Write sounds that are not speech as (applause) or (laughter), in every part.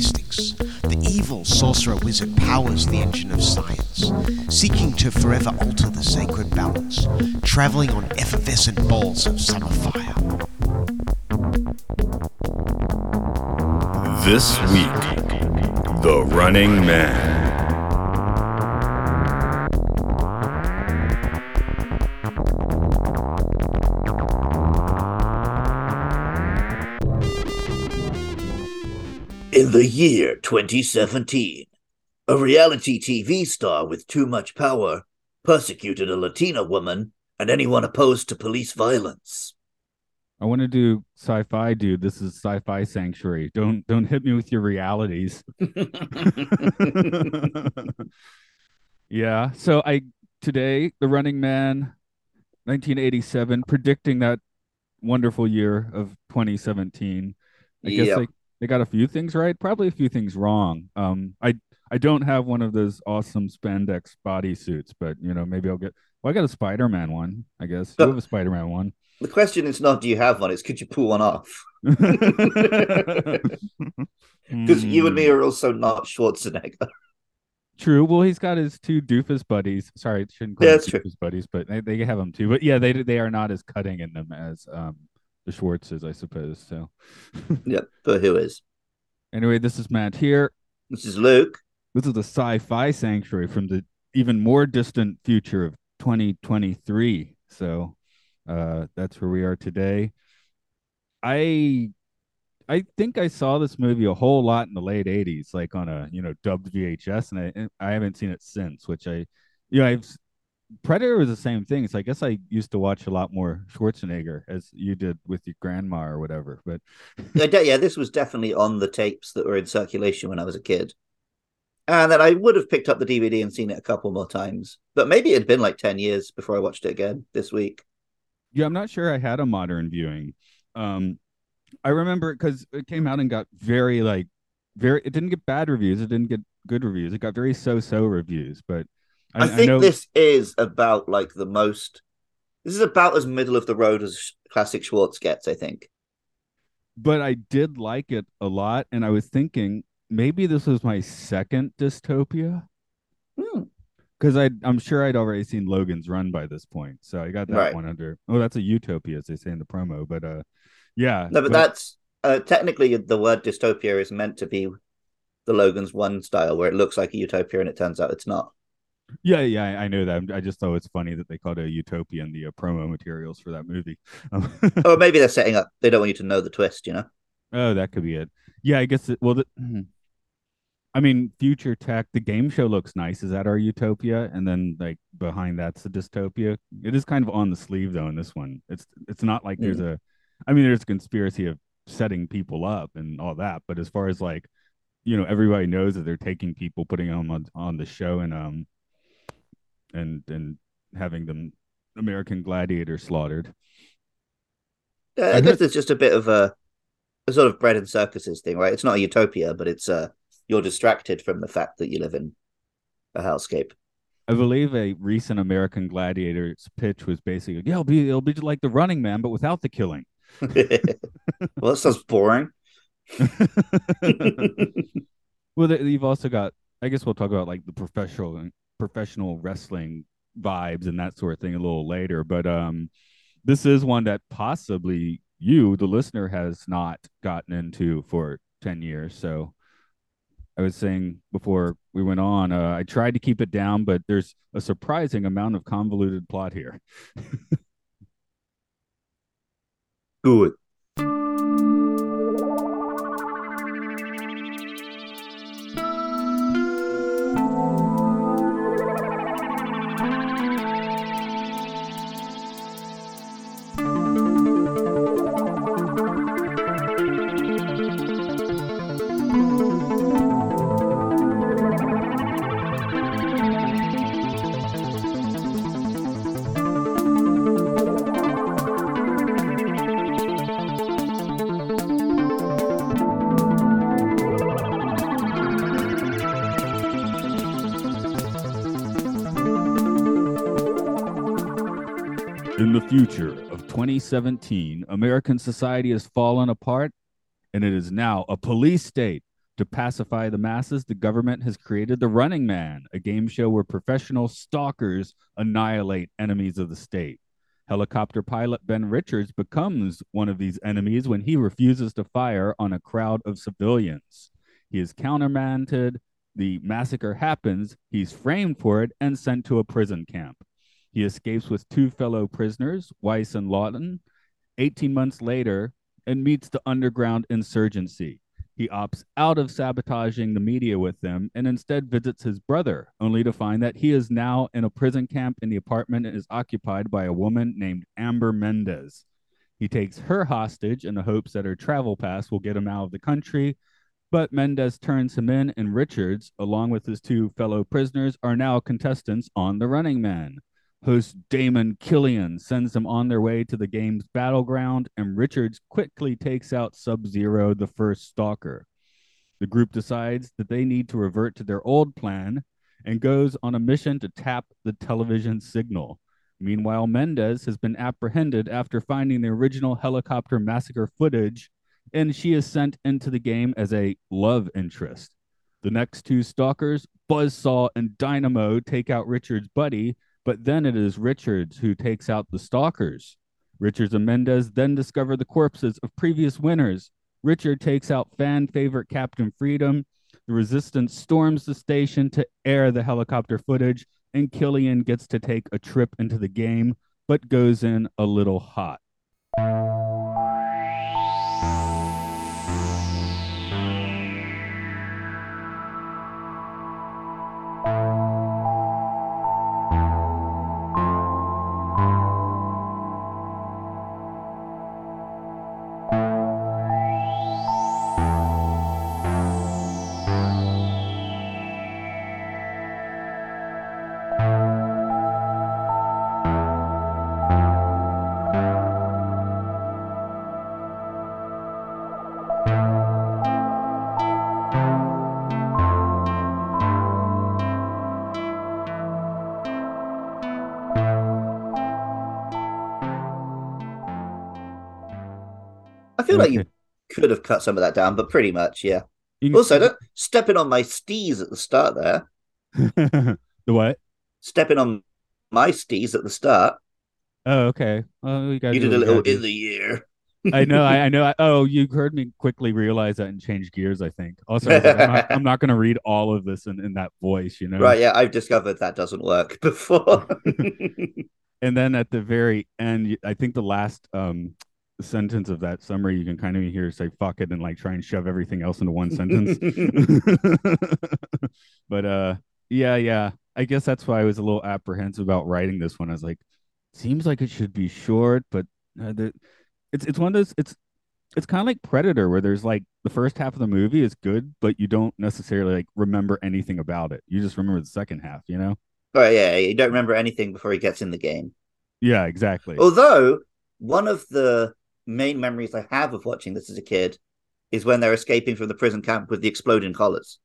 mystics, the evil sorcerer wizard powers the engine of science, seeking to forever alter the sacred balance, traveling on effervescent balls of summer fire. This week, The Running Man. In the year 2017, a reality TV star with too much power persecuted a Latina woman and anyone opposed to police violence. I want to do sci-fi, dude. This is sci-fi sanctuary. Don't don't hit me with your realities. (laughs) yeah. So I today, The Running Man, 1987, predicting that wonderful year of 2017. I guess Yep. they, they got a few things right, probably a few things wrong. Um, I I don't have one of those awesome spandex bodysuits, but you know maybe I'll get. Well, I got a Spider-Man one. I guess you have a Spider-Man one. The question is not do you have one, it's could you pull one off? (laughs) (laughs) Because you and me Hmm. are also not Schwarzenegger. True. Well, he's got his two doofus buddies. Sorry, shouldn't call Yeah, them that's true. doofus buddies, but they, they have them too. But yeah, they they are not as cutting in them as um the Schwartzes, I suppose. So (laughs) Yep, but who is? anyway, this is Matt here. This is Luke. This is the sci-fi sanctuary from the even more distant future of 2023. So uh that's where we are today. I I think I saw this movie a whole lot in the late 80s, like on a you know dubbed VHS, and I and I haven't seen it since, which I you know I've Predator was the same thing. So I guess I used to watch a lot more Schwarzenegger as you did with your grandma or whatever. But (laughs) Yeah, yeah, this was definitely on the tapes that were in circulation when I was a kid. And then I would have picked up the DVD and seen it a couple more times. But maybe it had been like 10 years before I watched it again this week. yeah, I'm not sure I had a modern viewing. Um, I remember because it came out and got very like very. It didn't get bad reviews. It didn't get good reviews. It got very so-so reviews. But I, I, think know this is about like the most. This is about as middle of the road as classic Schwartz gets, I think. but I did like it a lot, and I was thinking maybe this was my second dystopia Hmm. because I I'm sure I'd already seen Logan's Run by this point, so I got that Right. one under. Oh, that's a utopia, as they say in the promo. But uh, yeah, No, but, that's uh, technically the word dystopia is meant to be the Logan's Run style, where it looks like a utopia and it turns out it's not. Yeah, yeah, I know that. I just thought it's funny that they called it a utopia in the uh, promo materials for that movie. Um, (laughs) Or maybe they're setting up. They don't want you to know the twist, you know. oh, that could be it. Yeah, I guess. It, well, the, I mean, future tech. The game show looks nice. Is that our utopia? And then like behind that's the dystopia. It is kind of on the sleeve though. In this one, it's it's not like there's a. I mean, there's a conspiracy of setting people up and all that, but as far as like, you know, everybody knows that they're taking people, putting them on on the show, and um, and and having them American Gladiator slaughtered. Uh, I, guess there's just a bit of a, a sort of bread and circuses thing, right? It's not a utopia, but it's uh you're distracted from the fact that you live in a hellscape. I believe a recent American Gladiators pitch was basically, yeah, it'll be it'll be like the Running Man, but without the killing. (laughs) (laughs) well, that sounds boring. (laughs) well, you've also got. I guess we'll talk about like the professional professional wrestling vibes and that sort of thing a little later. But um, this is one that possibly you, the listener, has not gotten into for ten years. So I was saying before we went on, uh, I tried to keep it down, but there's a surprising amount of convoluted plot here. (laughs) Good. Future of 2017, American society has fallen apart and it is now a police state. To pacify the masses, the government has created The Running Man, a game show where professional stalkers annihilate enemies of the state. Helicopter pilot Ben Richards becomes one of these enemies when he refuses to fire on a crowd of civilians. He is countermanded. The massacre happens. He's framed for it and sent to a prison camp. He escapes with two fellow prisoners, Weiss and Lawton. 18 months later, and meets the underground insurgency. He opts out of sabotaging the media with them and instead visits his brother, only to find that he is now in a prison camp and the apartment is occupied by a woman named Amber Mendez. He takes her hostage in the hopes that her travel pass will get him out of the country, but Mendez turns him in, and Richards, along with his two fellow prisoners, are now contestants on The Running Man. Host Damon Killian sends them on their way to the game's battleground, and Richards quickly takes out Sub Zero, the first stalker. The group decides that they need to revert to their old plan and goes on a mission to tap the television signal. Meanwhile, Mendez has been apprehended after finding the original helicopter massacre footage, and she is sent into the game as a love interest. The next two stalkers, Buzzsaw and Dynamo, take out Richard's buddy but then it is Richards who takes out the stalkers. Richards and Mendez then discover the corpses of previous winners. Richard takes out fan favorite Captain Freedom. The resistance storms the station to air the helicopter footage, and Killian gets to take a trip into the game, but goes in a little hot. Like you could have cut some of that down, but pretty much, yeah. You Also, don't stepping on my steez at the start there. (laughs) the what? Stepping on my steez at the start. Oh, okay. Oh, you, You did a little in the year. I know, I, I (laughs) know. I, oh, you heard me quickly realize that and change gears. I think. Also, I like, I'm not, I'm not going to read all of this in, in that voice, you know. Right, yeah, I've discovered that doesn't work (laughs) before. And then at the very end, I think the last um sentence of that summary, you can kind of hear say "fuck it" and like try and shove everything else into one sentence. (laughs) (laughs) but uh, yeah, yeah. I guess that's why I was a little apprehensive about writing this one. I was like, seems like it should be short, but uh, the, it's it's one of those. It's it's kind of like Predator, where there's like the first half of the movie is good, but you don't necessarily like remember anything about it. You just remember the second half, you know? right, yeah, you don't remember anything before he gets in the game. Yeah, exactly. Although, one of the main memories I have of watching this as a kid is when they're escaping from the prison camp with the exploding collars.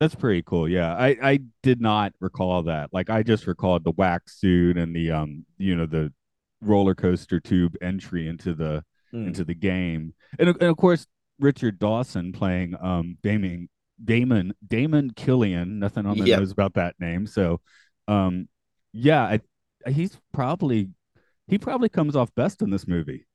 That's pretty cool. Yeah. I I did not recall that. Like I just recalled the wax suit and the um you know the roller coaster tube entry into the Hmm. into the game. And, of- and of course Richard Dawson playing um Damon Damon Damon Killian. Nothing on the Yep. nose about that name. So um yeah, I he's probably he probably comes off best in this movie.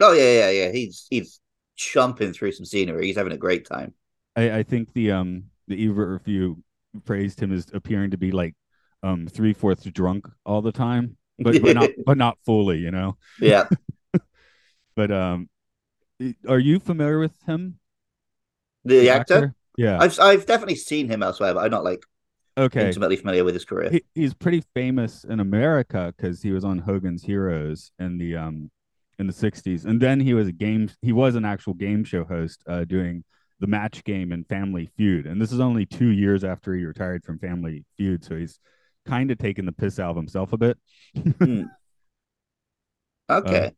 Oh yeah, yeah, yeah. He's he's chumping through some scenery. He's having a great time. I, I think the um the Ebert review praised him as appearing to be like um three fourths drunk all the time, but but not (laughs) but not fully, you know. Yeah. (laughs) But um, are you familiar with him? The actor? Yeah. I've I've definitely seen him elsewhere, but I'm not like okay. intimately familiar with his career. He, he's pretty famous in America because he was on Hogan's Heroes and the um in the '60s, and then he was a game. He was an actual game show host, uh, doing the match game and Family Feud, and this is only two years after he retired from Family Feud, so he's kind of taking the piss out of himself a bit. (laughs) Okay.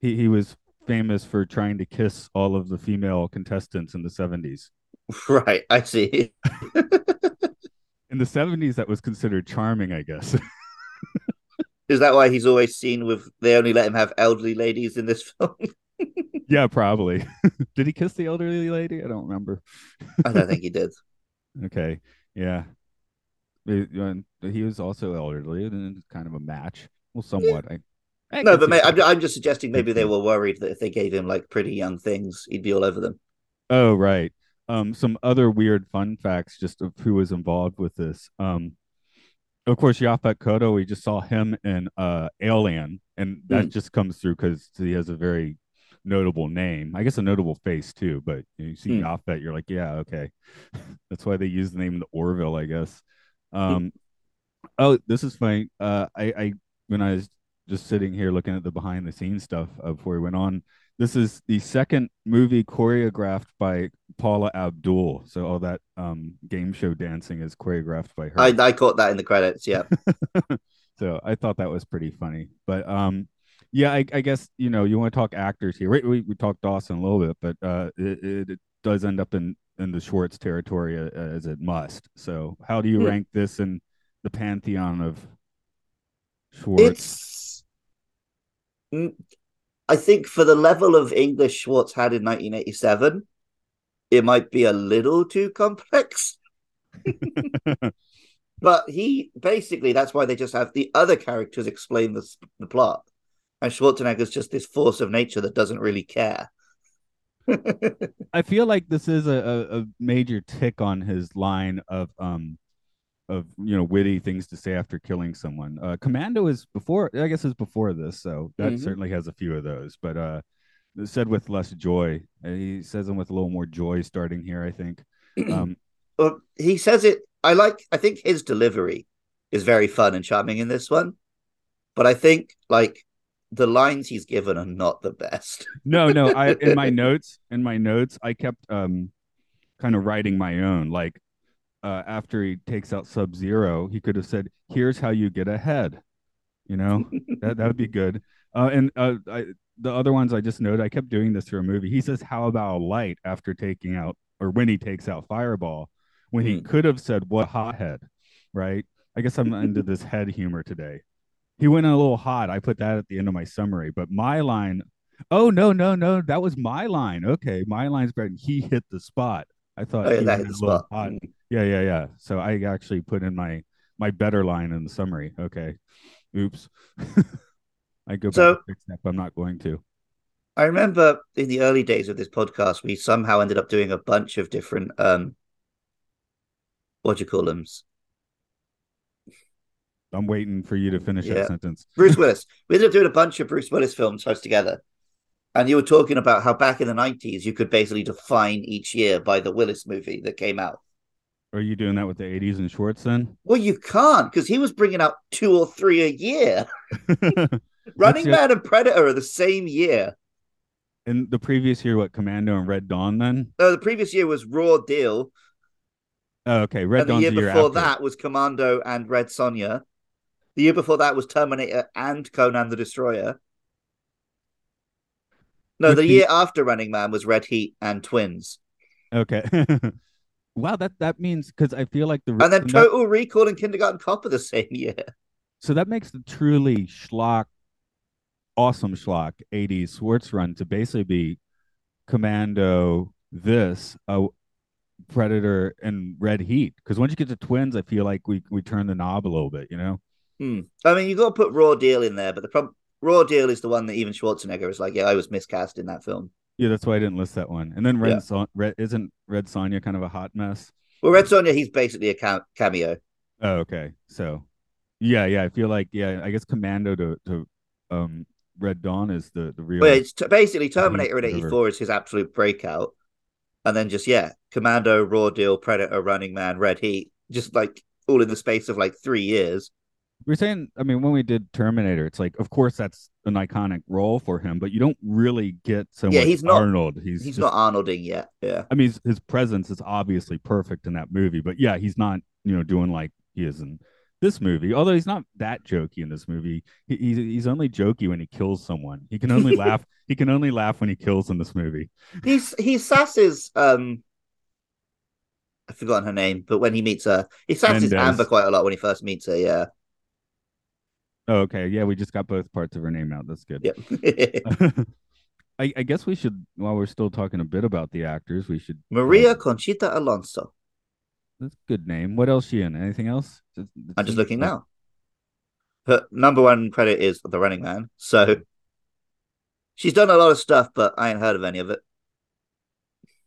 He he was famous for trying to kiss all of the female contestants in the '70s. (laughs) right. I see. (laughs) In the '70s, that was considered charming, I guess. Is that why he's always seen with? They only let him have elderly ladies in this (laughs) film. Yeah, probably. (laughs) did he kiss the elderly lady? I don't remember. I don't think he (laughs) did. Okay, yeah. He was also elderly, and kind of a match. Well, somewhat. I, I No, but may. I'm, I'm just suggesting maybe they were worried that if they gave him like pretty young things, he'd be all over them. Oh, right. Um, some other weird fun facts just of who was involved with this. Um, of course, Yaphet Kotto, we just saw him in uh Alien, and that Mm. just comes through because he has a very notable name. I guess a notable face too, but you see Mm. Yaphet, you're like, yeah, okay. (laughs) That's why they use the name of the Orville, I guess. Um, oh, this is funny. Uh, I, I when I was just sitting here looking at the behind the scenes stuff uh, before we went on, this is the second movie choreographed by Paula Abdul. So all that um game show dancing is choreographed by her. I, I caught that in the credits. Yeah. (laughs) so I thought that was pretty funny. But um yeah, I, I guess you know you want to talk actors here. We, we we talked Dawson a little bit, but uh it, it, does end up in in the Schwartz territory uh, as it must. So how do you Hmm. rank this in the pantheon of Schwartz? It's. I think for the level of English Schwartz had in 1987, it might be a little too complex. (laughs) But he basically that's why they just have the other characters explain the the plot, and Schwarzenegger's just this force of nature that doesn't really care. (laughs) I feel like this is a, a, a major tick on his line of um of you know witty things to say after killing someone. Uh, Commando is before, I guess, is before this, so that Mhm. certainly has a few of those. But uh, said with less joy. Uh, He says them with a little more joy starting here. I think. (clears throat) Um, Well, he says it. I like. I think his delivery is very fun and charming in this one, but I think like the lines he's given are not the best. (laughs) no, no. I in my (laughs) notes, in my notes, I kept um kind of writing my own. Like uh, after he takes out Sub Zero, he could have said, "Here's how you get ahead." You know, (laughs) that that would be good. Uh, and uh, I, the other ones I just noted, I kept doing this through a movie. He says, "How about a light?" after taking out, or when he takes out Fireball, when he Hmm. could have said, "What hothead?" Right? I guess I'm into this head humor today. He went a little hot. I put that at the end of my summary. But my line, oh no, no, no, that was my line. Okay, my line's great. He hit the spot. I thought Oh, yeah, he that hit in the a little spot. hot. Yeah, yeah, yeah. So I actually put in my my better line in the summary. Okay. Oops. (laughs) I go back So- that, I'm not going to. I remember in the early days of this podcast, we somehow ended up doing a bunch of different um, what do you call them? I'm waiting for you to finish Yeah. that sentence. Bruce Willis. (laughs) We ended up doing a bunch of Bruce Willis films close together. And you were talking about how back in the 90s, you could basically define each year by the Willis movie that came out. Are you doing that with the 80s and Schwartz then? Well, you can't because he was bringing out two or three a year. (laughs) Running your- Man and Predator are the same year. In the previous year, what Commando and Red Dawn then? No, the previous year was Raw Deal. Oh, okay. Red and the year year before after. that was Commando and Red Sonja. The year before that was Terminator and Conan the Destroyer. No, the year after Running Man was Red Heat and Twins. Okay. (laughs) wow, that that means because I feel like the And then that- Total Recall and Kindergarten Cop are the same year. so that makes the truly schlock, awesome schlock '80s Schwartz run to basically be Commando, this, uh, Predator, and Red Heat. Because once you get to Twins, I feel like we we turn the knob a little bit. You know. Hmm. I mean, you got to put Raw Deal in there, but the problem Raw Deal is the one that even Schwarzenegger is like, yeah, I was miscast in that film. Yeah, that's why I didn't list that one. And then Red, Yeah. Son- Red isn't Red Sonja kind of a hot mess. Well, Red Sonja, he's basically a ca- cameo. Oh, okay. So, yeah, yeah, I feel like yeah, I guess Commando to to um Red Dawn is the the real. Well, it's t- basically Terminator in '84 is his absolute breakout, and then just yeah, Commando, Raw Deal, Predator, Running Man, Red Heat, just like all in the space of like three years. We're saying, I mean, when we did Terminator, it's like, of course, that's an iconic role for him, but you don't really get so Yeah, much he's not- Arnold. He's He's just, not Arnolding yet. Yeah, I mean, his, his presence is obviously perfect in that movie, but yeah, he's not, you know, doing like he is in this movie. Although he's not that jokey in this movie. He, he's he's only jokey when he kills someone. He can only (laughs) laugh. He can only laugh when he kills in this movie. he's he sasses. Um, I've forgotten her name, but when he meets her, he sasses. Amber quite a lot when he first meets her. Yeah, Oh, okay. Yeah, we just got both parts of her name out. That's good. Yep. (laughs) (laughs) I, I guess we should, while we're still talking a bit about the actors, we should. Maria uh, Conchita Alonso. that's a good name. What else she in? Anything else? I'm just looking now. Her number one credit is The Running Man. So she's done a lot of stuff, but I ain't heard of any of it.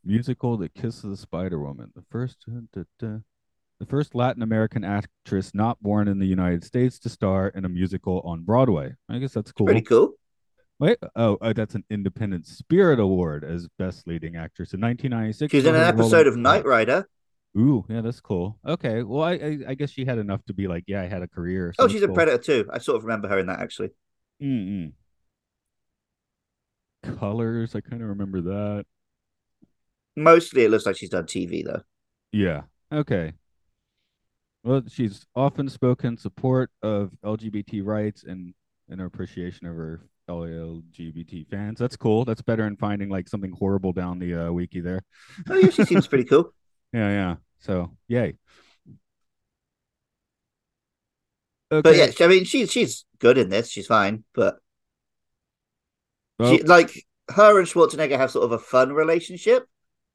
musical The Kiss of the Spider Woman, the first da, da, the first Latin American actress not born in the United States to star in a musical on Broadway. I guess that's cool. Pretty cool. Wait, oh, uh, that's an Independent Spirit Award as Best Leading Actress in 1996. She's in an episode of Knight Rider. Ooh, yeah, that's cool. Okay, well, I, I I guess she had enough to be like, yeah, I had a career. so Oh, she's a. Predator too. I sort of remember her in that actually. Mm-mm. Colors, I kind of remember that. Mostly it looks like she's done TV though. Yeah. Okay. Well, she's often spoken support of LGBT rights and and her appreciation of her LGBT fans. That's cool. That's better than finding like something horrible down the uh, wiki there. Oh yeah, she seems pretty cool. (laughs) Yeah, yeah. So, yay. Okay. But yeah, I mean she's she's good in this. She's fine, but Well, she like her and Schwarzenegger have sort of a fun relationship.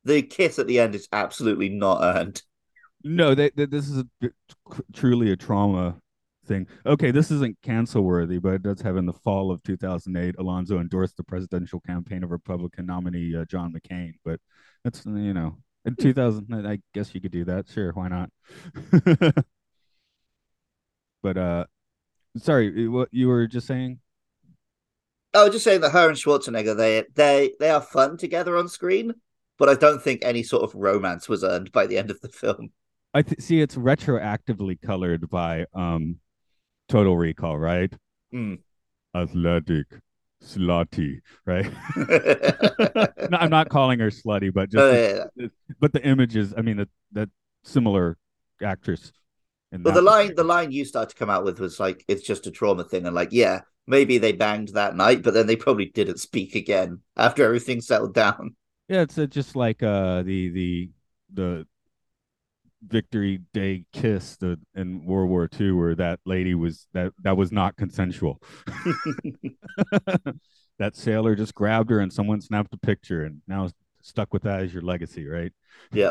The kiss at the end is absolutely not earned. No, they, they, this is a, truly a trauma thing. Okay, this isn't cancel worthy, but it does have in the fall of 2008, Alonso endorsed the presidential campaign of Republican nominee uh, John McCain. But that's you know, in 2000, I guess you could do that. Sure, why not? (laughs) but uh, sorry, what you were just saying? I was just saying that her and Schwarzenegger they they they are fun together on screen, but I don't think any sort of romance was earned by the end of the film. I th- see it's retroactively colored by um Total Recall, right? Hmm. Athletic, slutty, right? (laughs) no, I'm not calling her slutty, but just Oh, yeah. but the images. I mean, that that similar actress. in But the line the line you started to come out with was like it's just a trauma thing, and like yeah, maybe they banged that night, but then they probably didn't speak again after everything settled down. yeah, it's uh, just like uh the the the Victory Day kiss the in World War II, where that lady was that that was not consensual. (laughs) (laughs) that sailor just grabbed her and someone snapped a picture and now stuck with that as your legacy, right? Yeah.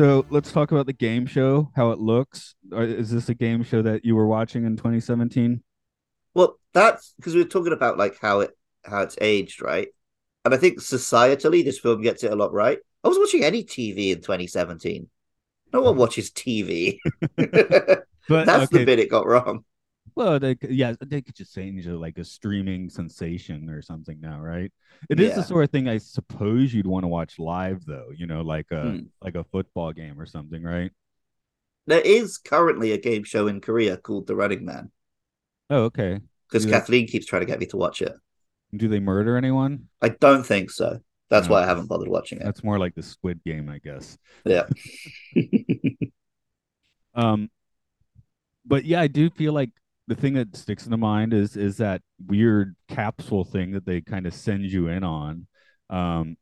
So let's talk about the game show, how it looks. Is this a game show that you were watching in 2017? Well, that's because we were talking about like how it how it's aged, right? And I think societally, this film gets it a lot right. I was watching any TV in 2017. No one watches TV. (laughs) But (laughs) That's okay, the bit it got wrong. Well, they, could- yeah, they could just change it like a streaming sensation or something now, right? It is the sort of thing I suppose you'd want to watch live, though. You know, like a Hmm. like a football game or something, right? There is currently a game show in Korea called The Running Man Oh, okay. because Yeah. Kathleen keeps trying to get me to watch it. Do they murder anyone? I don't think so. That's No. why I haven't bothered watching it. That's more like the Squid Game, I guess. Yeah. (laughs) Um, but yeah, I do feel like the thing that sticks in the mind is is that weird capsule thing that they kind of send you in on. Um,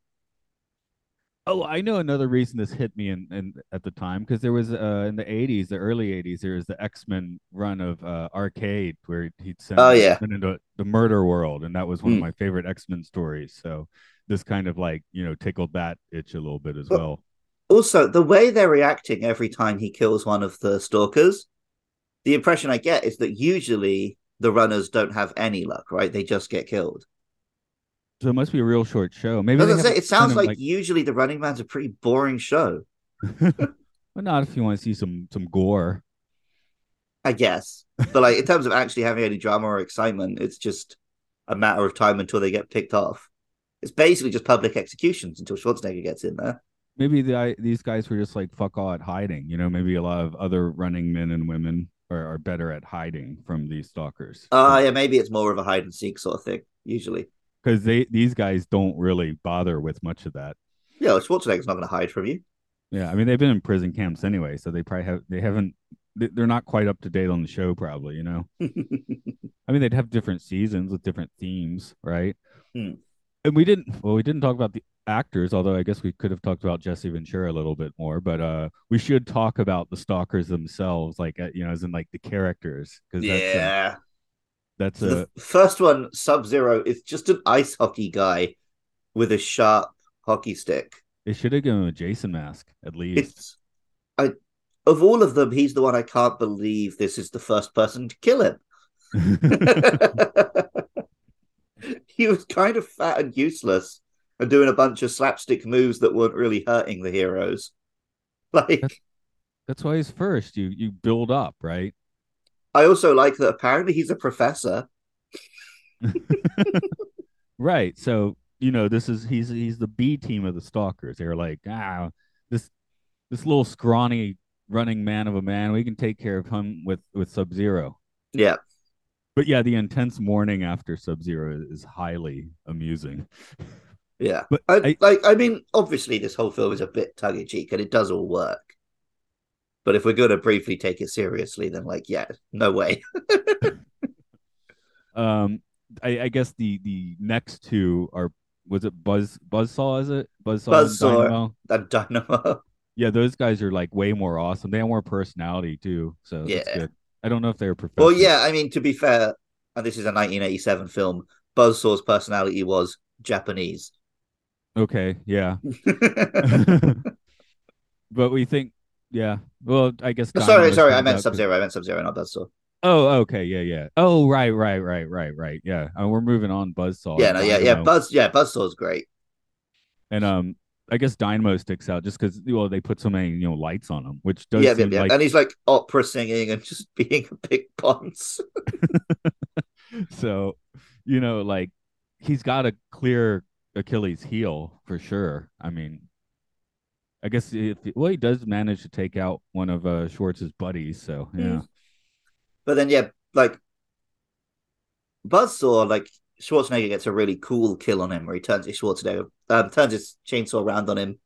oh, I know another reason this hit me in, in at the time because there was uh in the '80s, the early '80s, there was the X Men run of uh, Arcade where he'd send Oh, yeah. Into the murder world, and that was one of Hmm. my favorite X Men stories. So this kind of like you know tickled that itch a little bit as Well, well. also, the way they're reacting every time he kills one of the stalkers, the impression I get is that usually the runners don't have any luck, right? They just get killed. So it must be a real short show. Maybe say, it sounds of, like, usually the Running Man's a pretty boring show. (laughs) well, not if you want to see some some gore. I guess. But like in terms of actually having any drama or excitement, it's just a matter of time until they get picked off. It's basically just public executions until Schwarzenegger gets in there. Maybe the, these guys were just like fuck all at hiding. You know, maybe a lot of other running men and women are, are better at hiding from these stalkers. Uh yeah, maybe it's more of a hide and seek sort of thing, usually. Because they these guys don't really bother with much of that. Yeah, Schwarzenegger's not going to hide from you. Yeah, I mean they've been in prison camps anyway, so they probably have they haven't they're not quite up to date on the show probably, you know. (laughs) I mean they'd have different seasons with different themes, right? Hmm. And we didn't well we didn't talk about the actors, although I guess we could have talked about Jesse Ventura a little bit more, but uh we should talk about the stalkers themselves like uh, you know as in like the characters because yeah. that's a, the a first one, Sub Zero, is just an ice hockey guy with a sharp hockey stick. they should have given him a Jason mask at least. It's I of all of them, he's the one I can't believe this is the first person to kill him. (laughs) (laughs) he was kind of fat and useless and doing a bunch of slapstick moves that weren't really hurting the heroes. (laughs) Like that's why he's first. You you build up, right? I also like that apparently he's a professor. (laughs) Right. So, you know, this is he's he's the B team of the stalkers. They're like, ah, this this little scrawny running man of a man, we can take care of him with with Sub Zero. Yeah. But yeah, the intense morning after Sub Zero is highly amusing. Yeah. But I, I- like I mean, obviously this whole film is a bit tongue in cheek and it does all work. But if we're gonna briefly take it seriously, then like, yeah, no way. (laughs) Um, I, I guess the the next two are was it Buzz Buzzsaw? Is it Buzzsaw? Buzzsaw. Dynamo? that dynamo. Yeah, those guys are like way more awesome. They have more personality too, so that's Yeah. I don't know if they were professional. Well, yeah, I mean, to be fair, and this is a 1987 film, Buzzsaw's personality was Japanese. Okay. Yeah. (laughs) (laughs) but we think, yeah. Well, I guess. sorry, sorry, I meant Sub Zero. I meant Sub Zero, not Buzzsaw. Oh, okay. Yeah, yeah. Oh, right, right, right, right, right. Yeah. Uh, we're moving on. Buzzsaw. yeah, no, yeah, yeah. Buzz, yeah, Buzzsaw's great. and um, I guess Dynamo sticks out just because well they put so many you know lights on him, which does Yeah, yeah, yeah. like And he's like opera singing and just (laughs) being a big ponce. (laughs) so you know like he's got a clear Achilles heel for sure. I mean, I guess if well he does manage to take out one of uh Schwartz's buddies, so yeah. Mm. But then, yeah, like Buzzsaw, like Schwarzenegger gets a really cool kill on him where he turns his Schwarzenegger, um, turns his chainsaw around on him,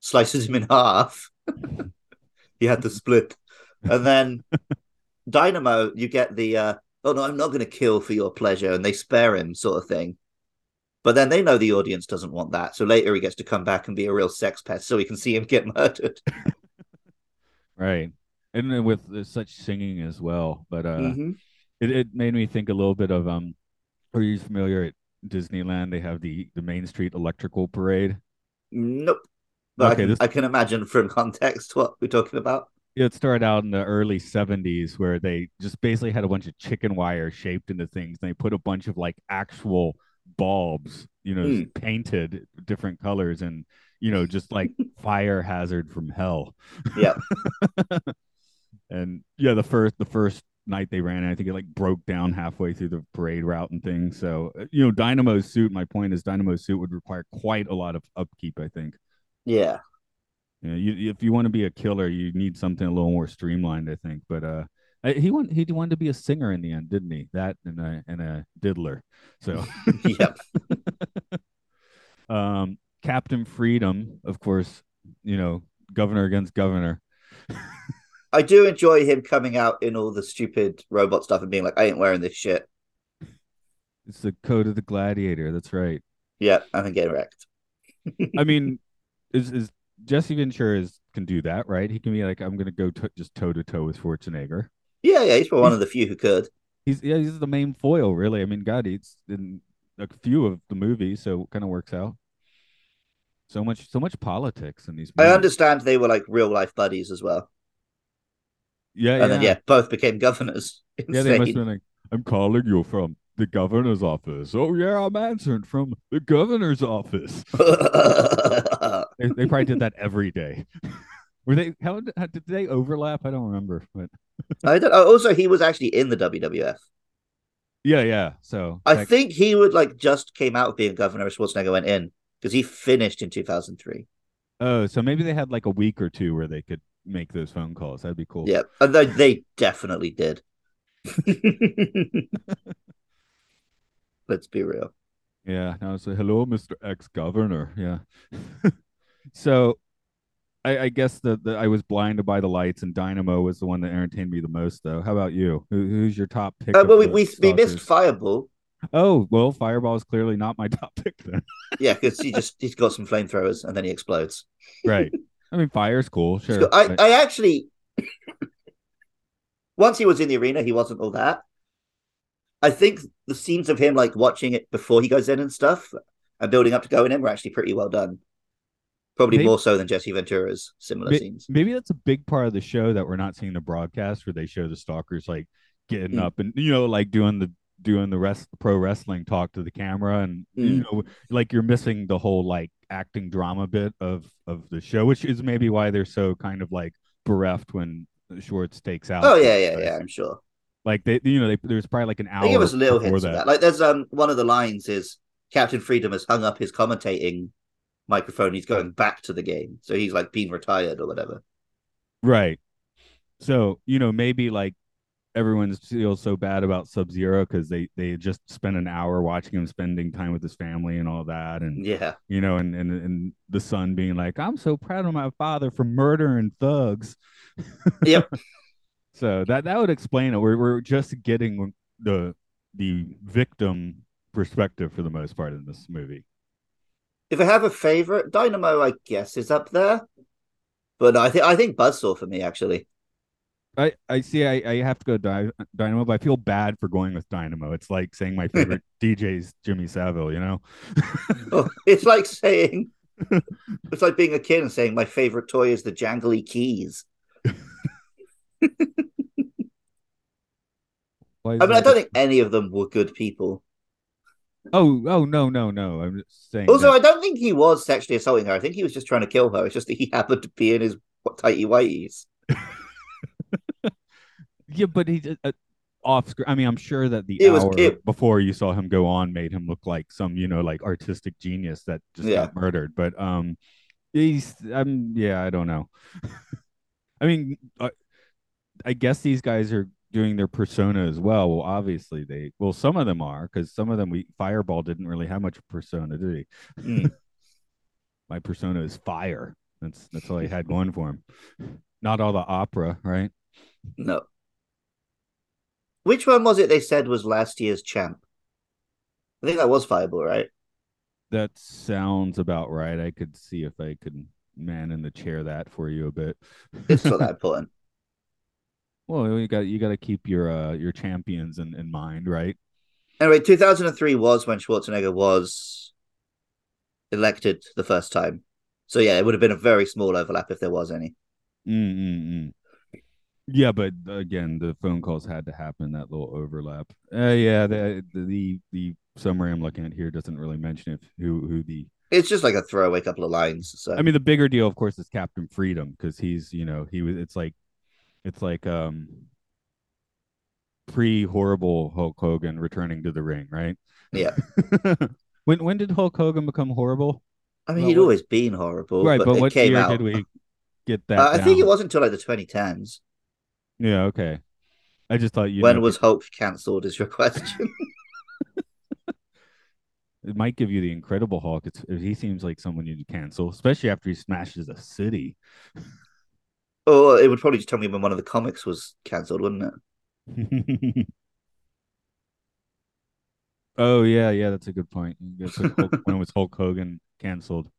slices him in half. (laughs) he had to split. And then (laughs) Dynamo, you get the, uh, oh no, I'm not going to kill for your pleasure. And they spare him, sort of thing. But then they know the audience doesn't want that. So later he gets to come back and be a real sex pest so we can see him get murdered. (laughs) Right. And with uh, such singing as well. But uh Mhm. it, it made me think a little bit of um are you familiar at Disneyland they have the the Main Street Electrical Parade? Nope. But Okay, I, can, this- I can imagine from (laughs) context what we're talking about. It started out in the early 70s where they just basically had a bunch of chicken wire shaped into things. And they put a bunch of like actual bulbs, you know, Hmm. painted different colors and, you know, just like (laughs) fire hazard from hell. Yeah. (laughs) And yeah, the first the first night they ran, I think it like broke down halfway through the parade route and things. So uh, you know, Dynamo's suit. My point is, Dynamo's suit would require quite a lot of upkeep. I think. Yeah. You know, you, if you want to be a killer, you need something a little more streamlined. I think. But uh, he wanted he wanted to be a singer in the end, didn't he? That and a and a diddler. So (laughs) yep. (laughs) um, Captain Freedom, of course. You know, governor against governor. (laughs) I do enjoy him coming out in all the stupid robot stuff and being like, I ain't wearing this shit. It's the code of the gladiator. That's right. Yeah, and then get wrecked. I mean, (laughs) is is Jesse Ventura is, can do that, right? He can be like, I'm gonna go to just toe to toe with Schwarzenegger. Yeah, yeah, he's one of the few who could. He's yeah, he's the main foil, really. I mean, God, he's in a few of the movies, so it kind of works out. So much, so much politics in these. I understand they were like real life buddies as well. Yeah, And yeah, then, yeah, both became governors. (laughs) yeah. They must have been like, I'm calling you from the governor's office. Oh yeah, I'm answering from the governor's office. (laughs) They, they probably did that every day. (laughs) Were they? How, how did they overlap? I don't remember, but I don't, oh, also, he was actually in the WWF. Yeah, yeah. So I that- think he would like just came out of being governor Schwarzenegger went in because he finished in 2003. oh, so maybe they had like a week or two where they could make those phone calls. That'd be cool. Yeah, and they, they definitely did. (laughs) Let's be real. Yeah. Now say hello, Mr. Ex Governor. Yeah. (laughs) so I, I guess that I was blinded by the lights, and Dynamo was the one that entertained me the most, though. How about you? Who, who's your top pick? Uh, well, we, we, we missed? Fireball. Oh well, Fireball is clearly not my (laughs) top pick then. Yeah, because he just he's got some flamethrowers and then he explodes. right. I mean, fire's cool, sure. I, but- I actually (coughs) once he was in the arena, he wasn't all that. I think the scenes of him like watching it before he goes in and stuff and building up to going in were actually pretty well done. Probably Maybe- more so than Jesse Ventura's similar May- scenes. Maybe that's a big part of the show that we're not seeing the broadcast where they show the stalkers like getting Mm. up and you know like doing the doing the rest pro wrestling talk to the camera and you Mm. know like you're missing the whole like acting drama bit of of the show which is maybe why they're so kind of like bereft when Schwartz takes out Oh yeah, yeah, yeah. I'm sure. like they you know they, there's probably like an I hour think it was little hints of that. Like there's um one of the lines is Captain Freedom has hung up his commentating microphone. He's going back to the game, so he's like being retired or whatever. Right. So, you know, maybe like everyone feels so bad about Sub Zero because they they just spent an hour watching him spending time with his family and all that, and Yeah, you know, and and and the son being like, "I'm so proud of my father for murdering thugs." (laughs) Yep. so that that would explain it. We're we're just getting the the victim perspective for the most part in this movie. if I have a favorite, Dynamo, I guess is up there. But I think I think Buzzsaw for me actually. I, I see. I, I have to go Dy- Dynamo, but I feel bad for going with Dynamo. It's like saying my (laughs) favorite DJ's Jimmy Savile. You know? (laughs) Oh, it's like saying it's like being a kid and saying my favorite toy is the jangly keys. (laughs) I mean, I don't think any of them were good people. Oh, oh no, no, no. I'm just saying. Also, that- I don't think he was sexually assaulting her. I think he was just trying to kill her. It's just that he happened to be in his tighty whities. Yeah, but he uh, off screen. I mean, I'm sure that the It was- hour it- before you saw him go on made him look like some, you know, like artistic genius that just Yeah. got murdered. But um, he's, um, yeah, I don't know. (laughs) I mean, uh, I guess these guys are doing their persona as well. Well, obviously they, well, some of them are because some of them we Fireball didn't really have much persona, did he? Mm. (laughs) My persona is fire. That's that's all he had going for him. Not all the opera, right? No. Which one was it they said was last year's champ? I think that was Fireball, right? That sounds about right. I could see if I could man in the chair that for you a bit. It's not (laughs) that important. well, you got you got to keep your uh your champions in, in mind, right? Anyway, 2003 was when Schwarzenegger was elected the first time. So yeah, it would have been a very small overlap if there was any. Mm-mm-mm. Yeah, but again, the phone calls had to happen. That little overlap. Uh, yeah, the, the the summary I'm looking at here doesn't really mention if who who the. It's just like a throwaway couple of lines. So I mean, the bigger deal, of course, is Captain Freedom because he's you know he was. It's like, it's like um. Pre horrible Hulk Hogan returning to the ring, right? yeah, (laughs) when when did Hulk Hogan become horrible? I mean Well, he'd always been horrible, right, but, but what came year out. did we get that? Uh, I think it wasn't until like the 2010s. Yeah, okay. I just thought you when know, was Hulk cancelled? Is your question? (laughs) It might give you the Incredible Hulk. It's he seems like someone you'd cancel, especially after he smashes a city. or it would probably just tell me when one of the comics was cancelled, wouldn't it? (laughs) oh yeah, yeah, that's a good point. Like Hulk, when was Hulk Hogan canceled?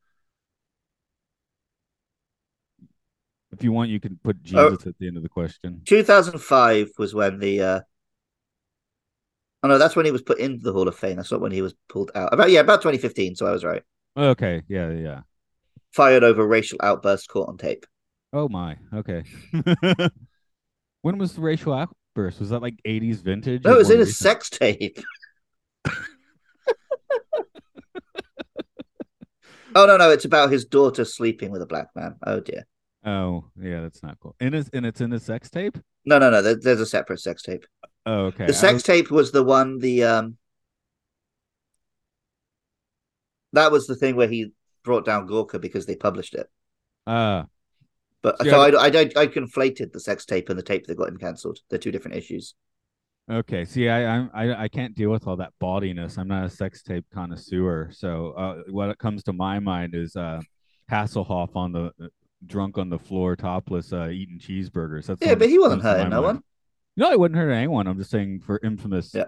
If you want, you can put Oh. Jesus at the end of the question. 2005 was when the. uh Oh no, that's when he was put into the Hall of Fame. That's not when he was pulled out. About yeah, about 2015. So I was right. Okay, yeah, yeah. Fired over racial outburst caught on tape. Oh my, okay. (laughs) when was the racial outburst? Was that like '80s vintage? No, it was in a sex tape. (laughs) oh no, no, it's about his daughter sleeping with a black man. Oh dear. Oh yeah, that's not cool. And it's and it's in a sex tape. No, no, no. There's a separate sex tape. Oh, okay. The sex was- tape was the one. The um, that was the thing where he brought down Gawker because they published it. uh, But so I, I, I, I conflated the sex tape and the tape that got him cancelled. They're two different issues. Okay, see, I I'm I, I can't deal with all that bawdiness. I'm not a sex tape connoisseur, so uh, what comes to my mind is uh, Hasselhoff on the drunk on the floor, topless, uh, eating cheeseburgers. That's Yeah, but he wasn't hurting no one. No, it wouldn't hurt anyone. I'm just saying for infamous. Yeah.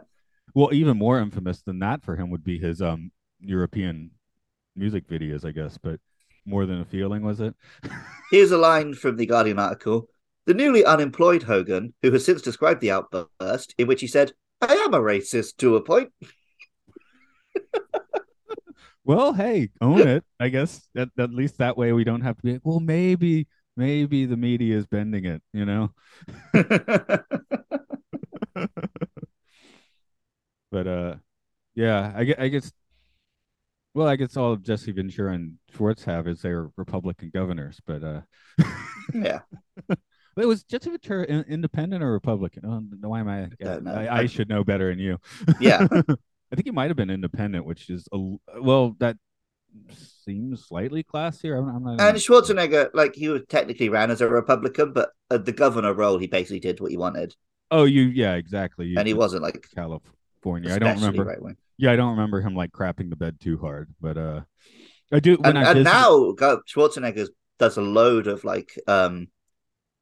Well, even more infamous than that for him would be his um European music videos, I guess. But more than a feeling, was it? (laughs) Here's a line from the Guardian article. The newly unemployed Hogan, who has since described the outburst, in which he said, I am a racist to a point. (laughs) Well, hey, own it. I guess at, at least that way we don't have to be. Well, maybe maybe the media is bending it. You know. (laughs) But uh, yeah, I guess, I guess. Well, I guess all of Jesse Ventura and Schwartz have is they're Republican governors, but uh, yeah. (laughs) But was Jesse Ventura in, independent or Republican? Oh, why am I? I, I I- should know better than you. Yeah. (laughs) I think he might have been independent, which is a well that seems slightly classier. I'm, I'm not. And Schwarzenegger, like, he was technically ran as a Republican, but at the governor role, he basically did what he wanted. oh, you yeah, exactly. You And he wasn't, like, California. I don't remember. right wing. Yeah, I don't remember him like crapping the bed too hard, but uh, I do. When And, I and visited- now Schwarzenegger does a load of, like, um,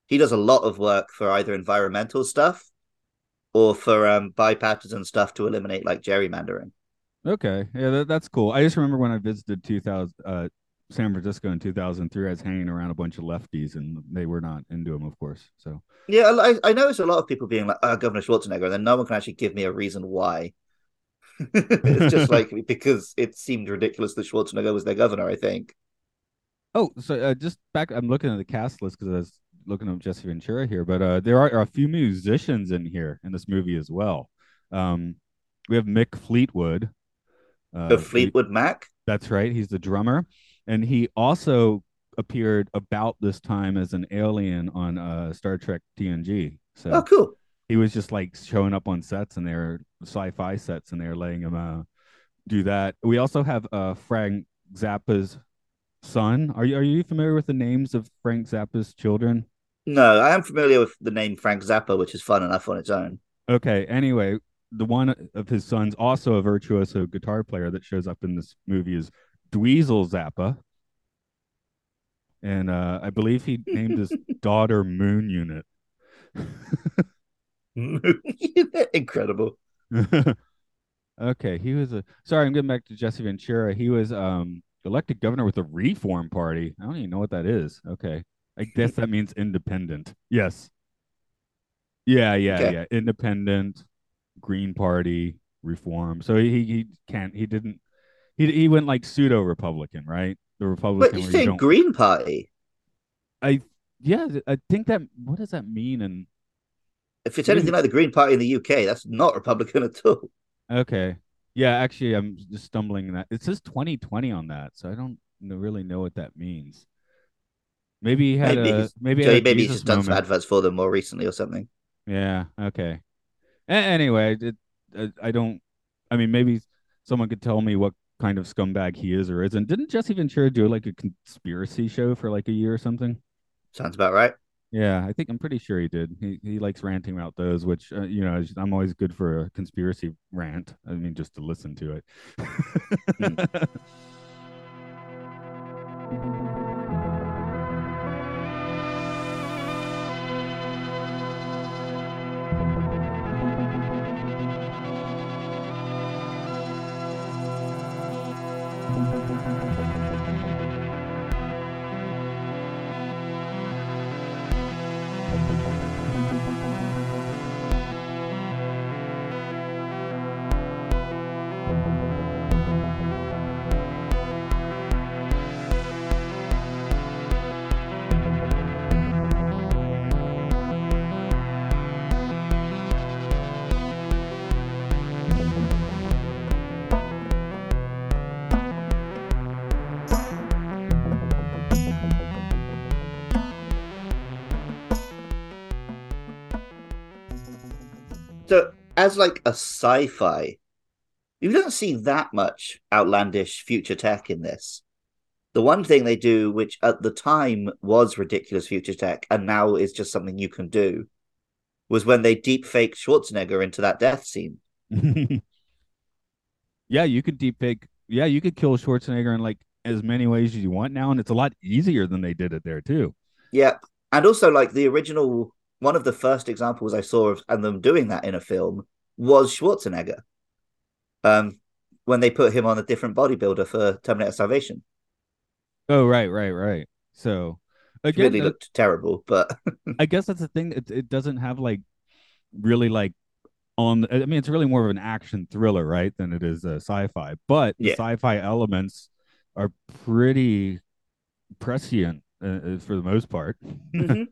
he does a lot of work for either environmental stuff or for um, bypasses and stuff to eliminate, like, gerrymandering. Okay, yeah, that, that's cool. I just remember when I visited 2000, uh, San Francisco in 2003, I was hanging around a bunch of lefties, and they were not into him, of course. So Yeah, I, I notice a lot of people being like, oh, Governor Schwarzenegger, and then no one can actually give me a reason why. (laughs) it's just (laughs) like because it seemed ridiculous that Schwarzenegger was their governor, I think. Oh, so uh, just back, I'm looking at the cast list because I was looking up Jesse Ventura here, but uh, there are, a few musicians in here in this movie as well. Um, we have Mick Fleetwood. Uh, The he- Fleetwood Mac. that's right. He's the drummer, and he also appeared about this time as an alien on uh, Star Trek TNG. So Oh, cool. he was just like showing up on sets, and they're sci-fi sets, and they're letting him uh, do that. We also have uh, Frank Zappa's son. Are you are you familiar with the names of Frank Zappa's children? No, I am familiar with the name Frank Zappa, which is fun enough on its own. Okay. Anyway, the one of his sons, also a virtuoso guitar player that shows up in this movie, is Dweezil Zappa. And uh, I believe he named his (laughs) daughter Moon Unit. Incredible. (laughs) okay, he was a sorry, I'm getting back to Jesse Ventura. He was um elected governor with the Reform Party. I don't even know what that is. Okay. I guess that means independent. Yes. Yeah, yeah, Okay. yeah. Independent, Green Party, Reform. So he he can't he didn't he he went like pseudo Republican, right? The Republican. But you say you Green Party. I yeah, I think that what does that mean and If it's anything like the Green Party in the UK, that's not Republican at all. Okay. Yeah, actually, I'm just stumbling that. It says 2020 on that, so I don't really know what that means. Maybe he had Maybe a maybe he So had a maybe he's just done some moment. adverts for them more recently or something. Yeah. Okay. A- anyway, it, I, I don't. I mean, maybe someone could tell me what kind of scumbag he is or isn't. Didn't Jesse Ventura do like a conspiracy show for like a year or something? Sounds about right. Yeah, I think I'm pretty sure he did. He he likes ranting about those, which uh, you know I'm always good for a conspiracy rant. I mean, just to listen to it. So, (laughs) as like a sci-fi, you don't see that much outlandish future tech in this. The one thing they do, which at the time was ridiculous future tech, and now is just something you can do, was when they deep faked Schwarzenegger into that death scene. (laughs) yeah, you could deep fake. Yeah, you could kill Schwarzenegger in like as many ways as you want now, and it's a lot easier than they did it there too. Yeah, and also like the original, one of the first examples I saw of and them doing that in a film was Schwarzenegger. Um, when they put him on a different bodybuilder for Terminator Salvation. Oh right, right, right. So again, really looked terrible, but (laughs) I guess that's the thing. It it doesn't have like really like on. I mean, it's really more of an action thriller, right, than it is a sci-fi. But yeah. the sci-fi elements are pretty prescient uh, uh for the most part. (laughs) Mm-hmm.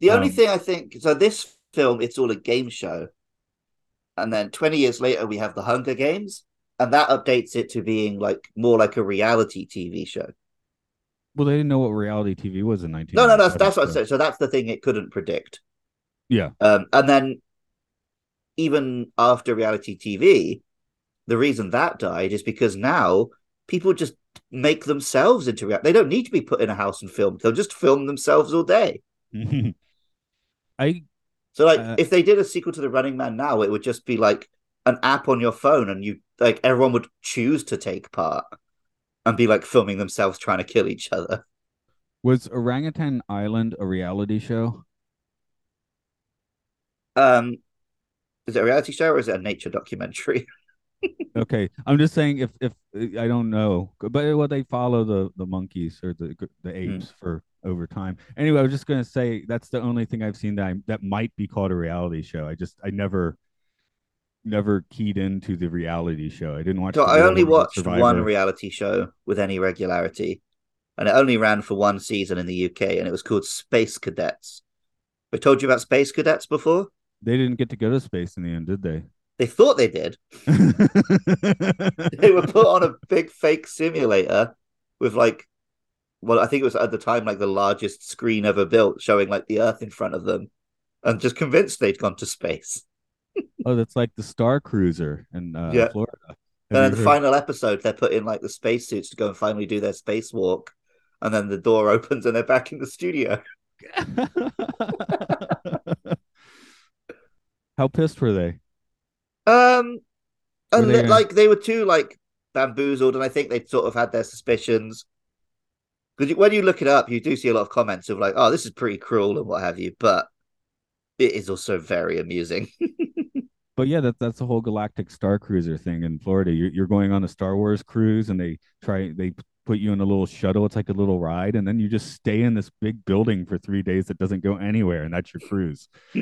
The only um, thing I think so this film, it's all a game show, and then twenty years later we have the Hunger Games, and that updates it to being like more like a reality TV show. Well, they didn't know what reality TV was in 19. No, no, that's that's what I said. So that's the thing it couldn't predict. Yeah. Um, and then even after reality TV, the reason that died is because now people just make themselves into reality. They don't need to be put in a house and filmed. They'll just film themselves all day. (laughs) I so like uh, if they did a sequel to The Running Man now, it would just be like an app on your phone, and you like everyone would choose to take part and be like filming themselves trying to kill each other. Was Orangutan Island a reality show? Um, is it a reality show or is it a nature documentary? (laughs) okay, I'm just saying if if I don't know, but what they follow the the monkeys or the the apes mm. for over time. Anyway, I was just gonna say that's the only thing I've seen that I, that might be called a reality show. I just I never never keyed into the reality show. I didn't watch. So I only watched Survivor. one reality show with any regularity, and it only ran for one season in the UK, and it was called Space Cadets. I told you about Space Cadets before. They didn't get to go to space in the end, did they? They thought they did. (laughs) they were put on a big fake simulator with like, well, I think it was at the time like the largest screen ever built, showing like the Earth in front of them, and just convinced they'd gone to space (laughs) oh, that's like the Star Cruiser in uh, yeah. Florida. Have and in the heard? final episode, they're put in like the spacesuits to go and finally do their spacewalk, and then the door (laughs) opens and they're back in the studio. (laughs) How pissed were they? Um, were they like they were too like bamboozled, and I think they sort of had their suspicions. Because when you look it up, you do see a lot of comments of like, "Oh, this is pretty cruel" and what have you. But it is also very amusing. (laughs) but yeah, that that's the whole galactic star cruiser thing in Florida. You're you're going on a Star Wars cruise, and they try they put you in a little shuttle. It's like a little ride, and then you just stay in this big building for three days that doesn't go anywhere, and that's your cruise. (laughs) (laughs)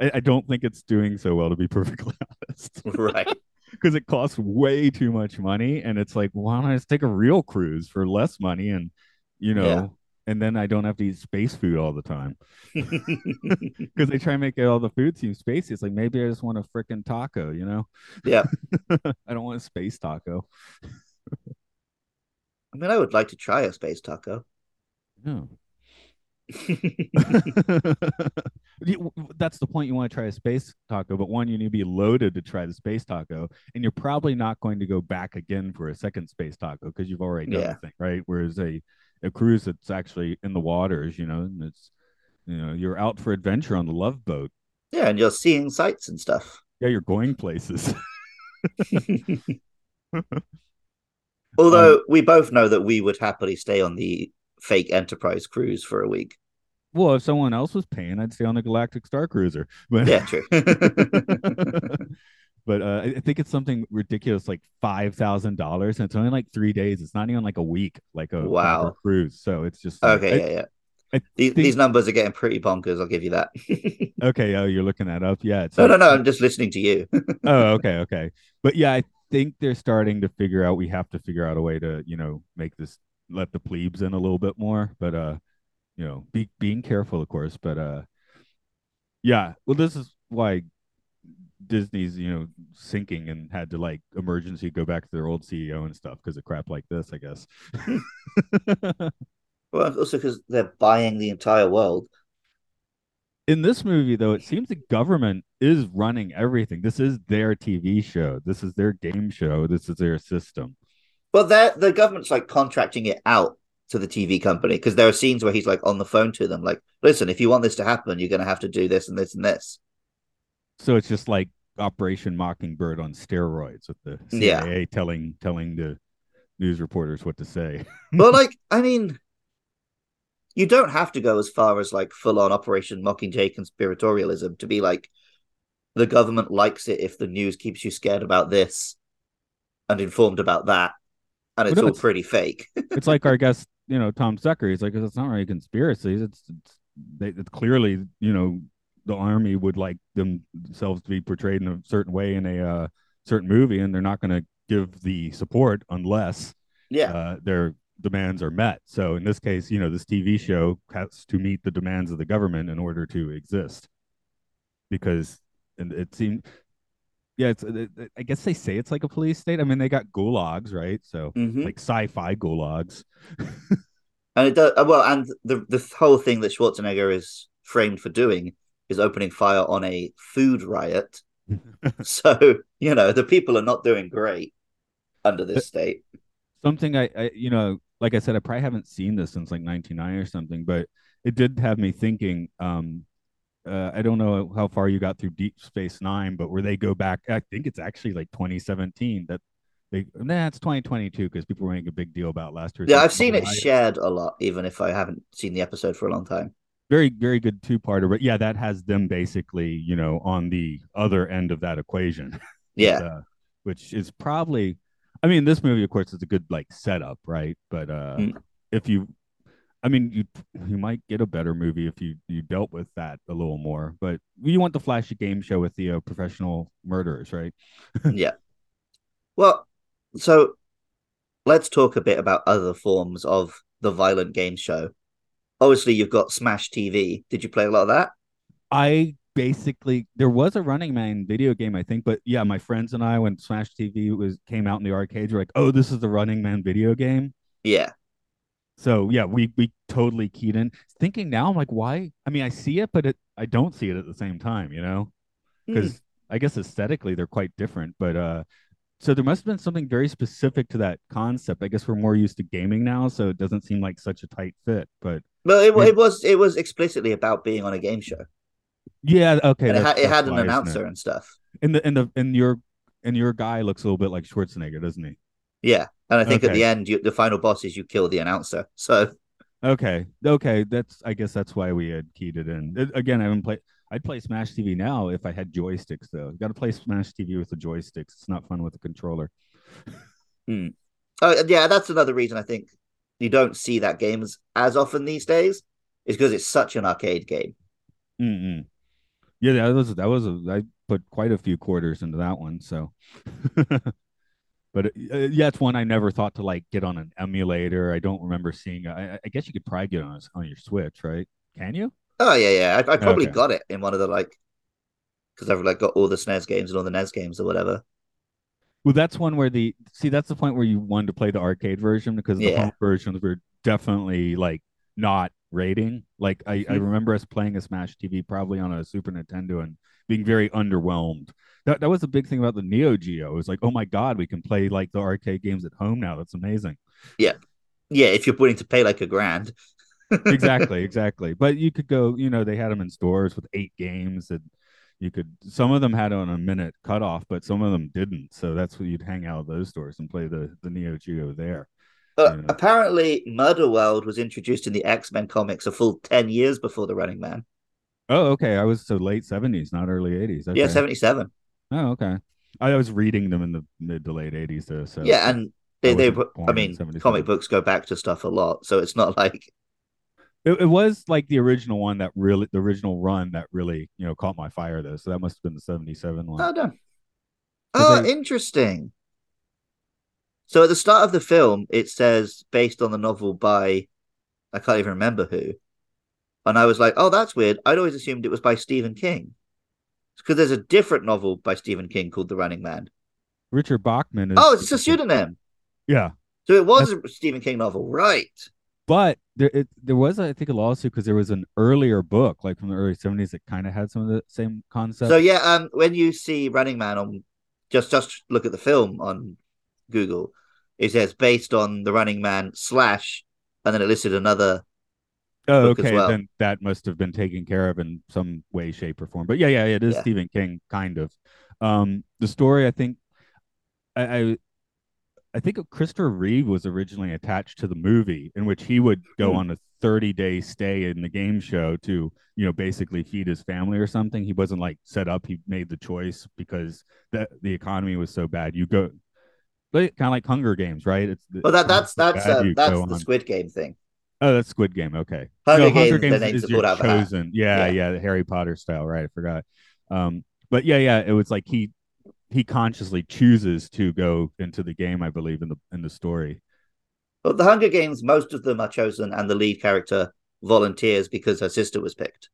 I, I, don't think it's doing so well, to be perfectly honest. right. Because it costs way too much money, and it's like, why don't I just take a real cruise for less money? And you know, yeah and then I don't have to eat space food all the time (laughs) (laughs) because they try and make it all the food seem spacey. It's like maybe I just want a freaking taco, you know? Yeah, (laughs) I don't want a space taco. I mean, I would like to try a space taco. No. (laughs) (laughs) That's the point. You want to try a space taco, but one, you need to be loaded to try the space taco, and you're probably not going to go back again for a second space taco because you've already done yeah. the thing, right? Whereas a a cruise that's actually in the waters, you know, and it's you know, you're out for adventure on the love boat. Yeah, and you're seeing sights and stuff. Yeah, you're going places. (laughs) Although um, we both know that we would happily stay on the fake Enterprise cruise for a week. Well, if someone else was paying, I'd stay on the Galactic Star Cruiser. But yeah, true. (laughs) but uh, I think it's something ridiculous, like five thousand dollars, and it's only like three days. It's not even like a week, like a wow cruise. So it's just like, okay, I, yeah, yeah. These, think... these, numbers are getting pretty bonkers. I'll give you that. (laughs) okay. Oh, you're looking that up. Yeah. no, no, no. I'm just listening to you. (laughs) oh, okay, okay. But yeah, I think they're starting to figure out. We have to figure out a way to, you know, make this let the plebes in a little bit more. But uh, you know, be being careful, of course. But uh, yeah. Well, this is why Disney's, you know, sinking and had to like emergency go back to their old CEO and stuff because of crap like this, I guess. (laughs) well, also because they're buying the entire world. in this movie though it seems the government is running everything this is their tv show this is their game show this is their system But that the government's like contracting it out to the TV company because there are scenes where he's like on the phone to them, like, "Listen, if you want this to happen, you're going to have to do this and this and this." so it's just like operation mockingbird on steroids with the Yeah. cia telling telling the news reporters what to say (laughs) but like, I mean, you don't have to go as far as like full on Operation Mockingjay conspiratorialism to be like, the government likes it if the news keeps you scared about this and informed about that, and it's no, all it's- pretty fake. (laughs) it's like our guest, you know, Tom Secker. He's like, it's not really conspiracies. It's, it's they, it's clearly, you know, the army would like themselves to be portrayed in a certain way in a uh, certain movie, and they're not going to give the support unless yeah, uh, their demands are met. So in this case, you know, this TV show has to meet the demands of the government in order to exist, because and it seemed. Yeah, it's. it- it- I guess they say it's like a police state. I mean, they got gulags, right? So Mhm. like sci-fi gulags. (laughs) and it does uh, well. And the the whole thing that Schwarzenegger is framed for doing is opening fire on a food riot. (laughs) so you know the people are not doing great under this state. something I, I you know like i said i probably haven't seen this since like 99 or something but it did have me thinking um uh, i don't know how far you got through deep space nine but where they go back i think it's actually like 2017 that they nah it's 2022 because people were making a big deal about last year Yeah, I've seen it shared a lot, even if I haven't seen the episode for a long time. very very good two-parter but yeah that has them basically you know on the other end of that equation (laughs) Yeah, uh, which is probably i mean this movie of course is a good like setup right but uh Mm. if you i mean you you might get a better movie if you you dealt with that a little more but you want the flashy game show with the uh, professional murderers right (laughs) yeah. Well, so let's talk a bit about other forms of the violent game show. Obviously, you've got Smash TV. Did you play a lot of that? i basically there was a running man video game i think but yeah my friends and i when smash tv was came out in the arcades were like oh this is the running man video game Yeah, So yeah, we we totally keyed in. Thinking now, I'm like, why? I mean, I see it, but it, I don't see it at the same time, you know? Because I guess aesthetically they're quite different. But uh, so there must have been something very specific to that concept. I guess we're more used to gaming now, so it doesn't seem like such a tight fit. But But it, it was it was explicitly about being on a game show, yeah, okay. it, ha- it had an why, announcer and stuff. And the and the and your and your guy looks a little bit like Schwarzenegger, doesn't he? Yeah, and I think at the end, you, the final boss is you kill the announcer. So Okay, okay. That's I guess that's why we had keyed it in. It- again, I haven't played. I'd play Smash TV now if I had joysticks, though. You got to play Smash TV with the joysticks. It's not fun with the controller. Hmm. Oh, yeah, that's another reason I think you don't see that games as often these days, is because it's such an arcade game. Mm-mm. Yeah, that was that was a, I put quite a few quarters into that one. So, (laughs) but uh, yeah, it's one I never thought to like get on an emulator. I don't remember seeing. I, I guess you could probably get on a- on your Switch, right? Can you? Oh yeah, yeah. I, I probably Okay. got it in one of the like because I've like got all the SNES games and all the NES games or whatever. Well, that's one where the see that's the point where you wanted to play the arcade version because the Yeah. home versions were definitely like not rating. Like I, I Mhm. remember us playing a Smash TV probably on a Super Nintendo and being very underwhelmed. That that was the big thing about the Neo Geo. It was like, oh my god, we can play like the arcade games at home now. That's amazing. Yeah, Yeah. if you're willing to pay like a grand. (laughs) exactly, exactly. But you could go, you know, they had them in stores with eight games and you could some of them had on a minute cutoff, but some of them didn't. So that's what you'd hang out at those stores and play the the Neo Geo there. Uh. Apparently, Murder World was introduced in the X Men comics a full ten years before the Running Man. Oh, okay. I was so late seventies, not early eighties. Okay. Yeah, seventy seven. Oh, okay. I was reading them in the mid to late eighties though. So yeah, and they I they. I mean, comic books go back to stuff a lot, so it's not like it, it was like the original one that really the original run that really you know caught my fire though. So that must have been the seventy seven one. Oh, no. Oh, they- interesting. So at the start of the film, it says based on the novel by I can't even remember who, and I was like, "Oh, that's weird." I'd always assumed it was by Stephen King, because there's a different novel by Stephen King called The Running Man. Richard Bachman is Oh, it's a pseudonym. Yeah. So it was a Stephen King novel, right? but there it, there was I think a lawsuit because there was an earlier book like from the early seventies that kind of had some of the same concepts. So yeah, um, when you see Running Man on, just just look at the film on Google. It says based on the Running Man slash, and then it listed another. Oh, okay, well. then that must have been taken care of in some way, shape, or form. But yeah, yeah, it is Yeah. Stephen King, kind of. Um, the story, I think, I, I, I think Christopher Reeve was originally attached to the movie, in which he would go Hmm. on a thirty-day stay in the game show to, you know, basically feed his family or something. He wasn't like set up; he made the choice because the the economy was so bad. You go, kind of like Hunger Games, right? It's Well, that that's that's uh, that's the Squid Game thing. Oh, that's Squid Game. Okay. Hunger no, Games, Hunger Games names is your pulled out of a hat. chosen. Yeah, Yeah. yeah, the Harry Potter style, right? I forgot. Um, but yeah, yeah, it was like he he consciously chooses to go into the game, I believe, in the in the story. But the Hunger Games, most of them are chosen, and the lead character volunteers because her sister was picked.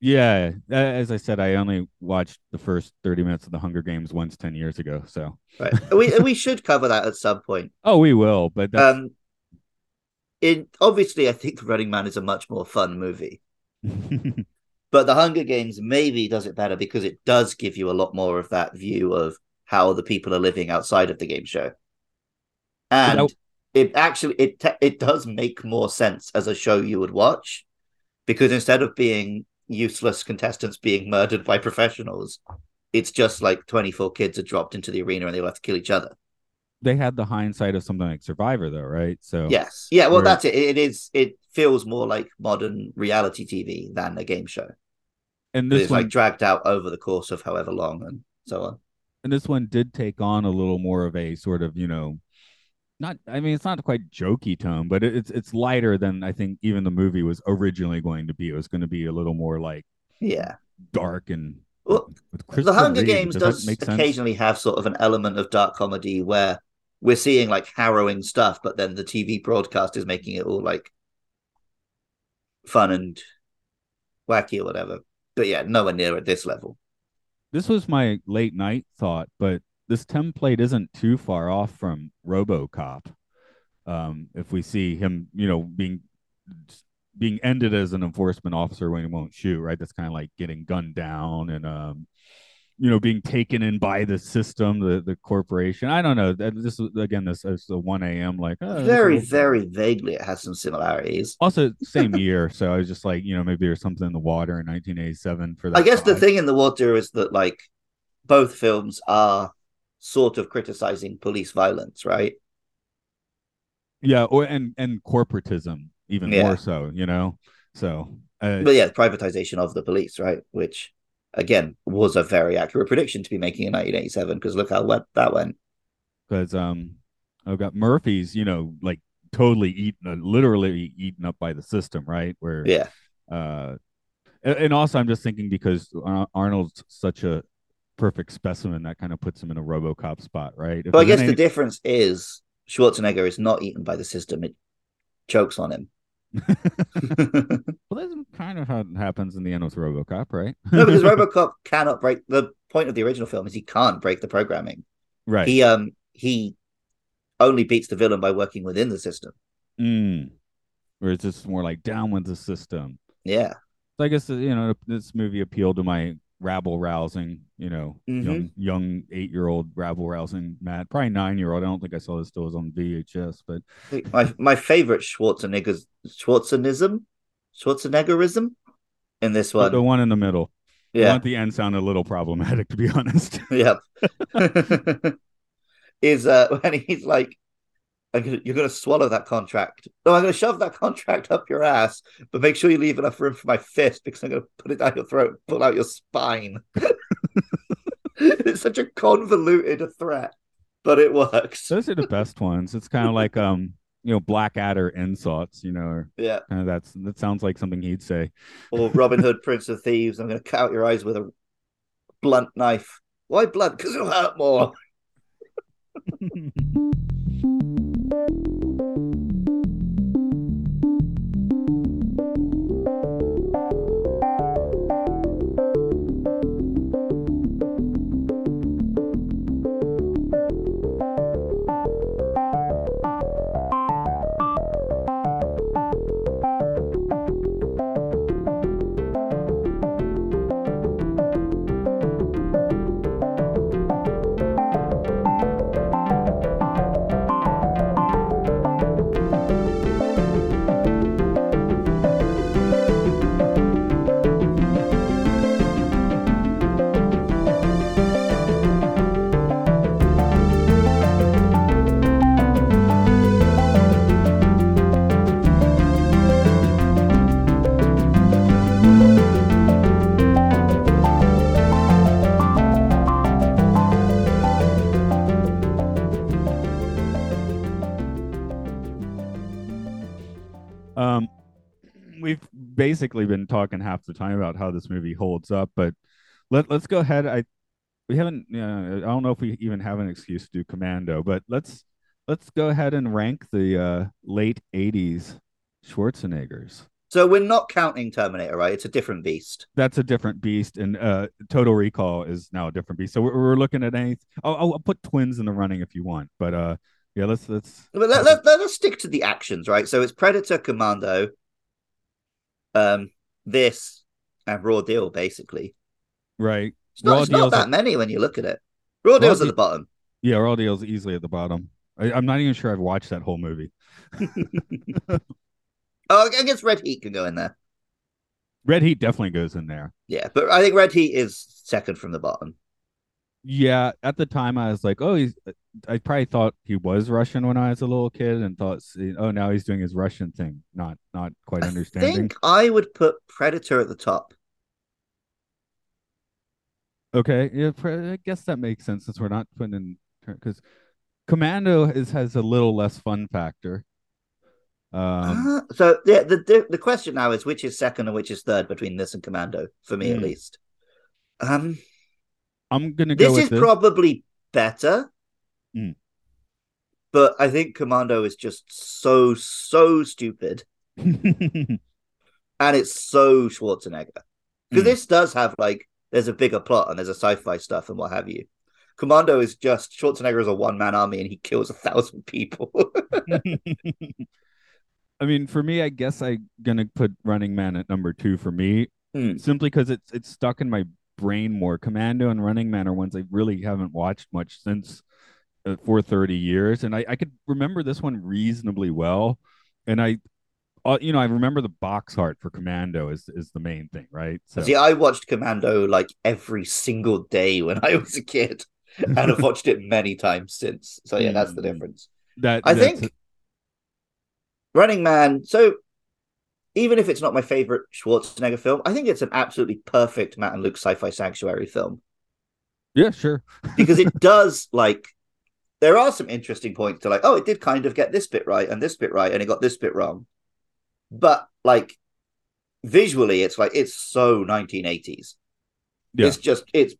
Yeah, as I said, I only watched the first thirty minutes of the Hunger Games once ten years ago. So, Right. we we should cover that at some point. (laughs) oh, we will, but Um, in obviously, I think Running Man is a much more fun movie. But the Hunger Games maybe does it better because it does give you a lot more of that view of how the people are living outside of the game show, and that- it actually it te- it does make more sense as a show you would watch because instead of being useless contestants being murdered by professionals, it's just like twenty four kids are dropped into the arena and they will have to kill each other. They had the hindsight of something like Survivor, though, right? So, Yes, yeah, well that's it. It is. It feels more like modern reality TV than a game show. and this It's one, like dragged out over the course of however long and so on. and this one did take on a little more of a sort of you know not i mean it's not quite jokey tone but it's it's lighter than i think even the movie was originally going to be it was going to be a little more like Yeah. dark and Well, the Hunger Reeve. Games Does does occasionally have sort of an element of dark comedy where we're seeing like harrowing stuff, but then the TV broadcast is making it all like fun and wacky or whatever. But yeah, nowhere near at this level. this was my late night thought but this template isn't too far off from robocop um if we see him you know being being ended as an enforcement officer when he won't shoot right that's kind of like getting gunned down and um you know being taken in by the system the the corporation i don't know this is again this is a 1 a.m like oh, very, very vaguely, it has some similarities. also same (laughs) year so i was just like you know maybe there's something in the water in 1987 for that I guess the thing in the water is that like both films are sort of criticizing police violence, right? yeah or and and corporatism even Yeah. more so you know so uh, But yeah, privatization of the police, right? Which again was a very accurate prediction to be making in 1987 because look how wet that went. because um i've got murphy's you know like totally eaten uh, literally eaten up by the system right where Yeah. uh and, and also i'm just thinking because arnold's such a perfect specimen that kind of puts him in a robocop spot right If But I guess the difference is Schwarzenegger is not eaten by the system; it chokes on him. (laughs) well that's kind of how it happens in the end with robocop right no, because (laughs) RoboCop cannot break the point of the original film is he can't break the programming. right He um he only beats the villain by working within the system. mm. or it's just more like down with the system Yeah. So I guess you know this movie appealed to my rabble rousing, you know, Mhm. young young eight year old rabble rousing Matt, probably nine year old. I don't think I saw this still was on VHS, but My my favorite Schwarzenegger's Schwarzenism, Schwarzeneggerism in this one. the one in the middle. The one yeah. the end sounded a little problematic, to be (laughs) honest. Yep. (laughs) is uh (laughs) when he's like, I'm gonna, "You're gonna swallow that contract." No, I'm gonna shove that (laughs) contract up your ass, but make sure you leave enough room for my fist because I'm gonna put it down your throat, pull out your spine. (laughs) it's such a convoluted threat, but it works. Those are the best ones. It's kind of (laughs) like um, you know, Blackadder insults. You know, Yeah. kind of that's that sounds like something he'd say. Or Robin Hood, Prince of Thieves. I'm gonna cut out your eyes with a blunt knife. Why blunt? Because it'll hurt more. Basically been talking half the time about how this movie holds up, but let let's go ahead. I we haven't. Uh, I don't know if we even have an excuse to do Commando, but let's let's go ahead and rank the uh, late '80s Schwarzeneggers. So we're not counting Terminator, right? It's a different beast. That's a different beast, and uh, Total Recall is now a different beast. So we're, we're looking at any. I'll, I'll put Twins in the running if you want, but uh, yeah, let's let's. But let, let, let us stick to the actions, right? So it's Predator, Commando, um, this, and Raw Deal, basically. Right. It's not, Raw it's not that at- many when you look at it. Raw Deal's at the bottom. Yeah, Raw Deal's easily at the bottom. I, I'm not even sure I've watched that whole movie. (laughs) Oh, I guess Red Heat can go in there. Red Heat definitely goes in there. Yeah, but I think Red Heat is second from the bottom. Yeah, at the time I was like, oh, he's. I probably thought he was Russian when I was a little kid, and thought, oh, now he's doing his Russian thing. Not, not quite understanding. I think I would put Predator at the top. Okay, yeah, I guess that makes sense since we're not putting in because Commando is has a little less fun factor. Um, Ah, so yeah, the, the the question now is which is second and which is third between this and Commando for me at Hmm. least. Um, I'm gonna go this is this. probably better, Hmm. but I think Commando is just so so stupid, (laughs) and it's so Schwarzenegger because Hmm. this does have like there's a bigger plot and there's a sci-fi stuff and what have you. Commando is just Schwarzenegger is a one man army and he kills a thousand people. (laughs) I mean, for me, I guess I'm gonna put Running Man at number two for me, Hmm. simply because it's it's stuck in my brain more. Commando and Running Man are ones I really haven't watched much since uh, for 30 years, and I I could remember this one reasonably well, and I. Uh, you know, I remember the box art for Commando is is the main thing, right? So See, I watched Commando like every single day when I was a kid, and I've (laughs) watched it many times since. So yeah, that's the Mm. difference. that I think Running Man. So even if it's not my favorite Schwarzenegger film, I think it's an absolutely perfect Matt and Luke sci-fi sanctuary film yeah, sure. (laughs) because it does like there are some interesting points to like, oh, it did kind of get this bit right and this bit right, and it got this bit wrong. But like visually, it's like it's so 1980s. Yeah. It's just it's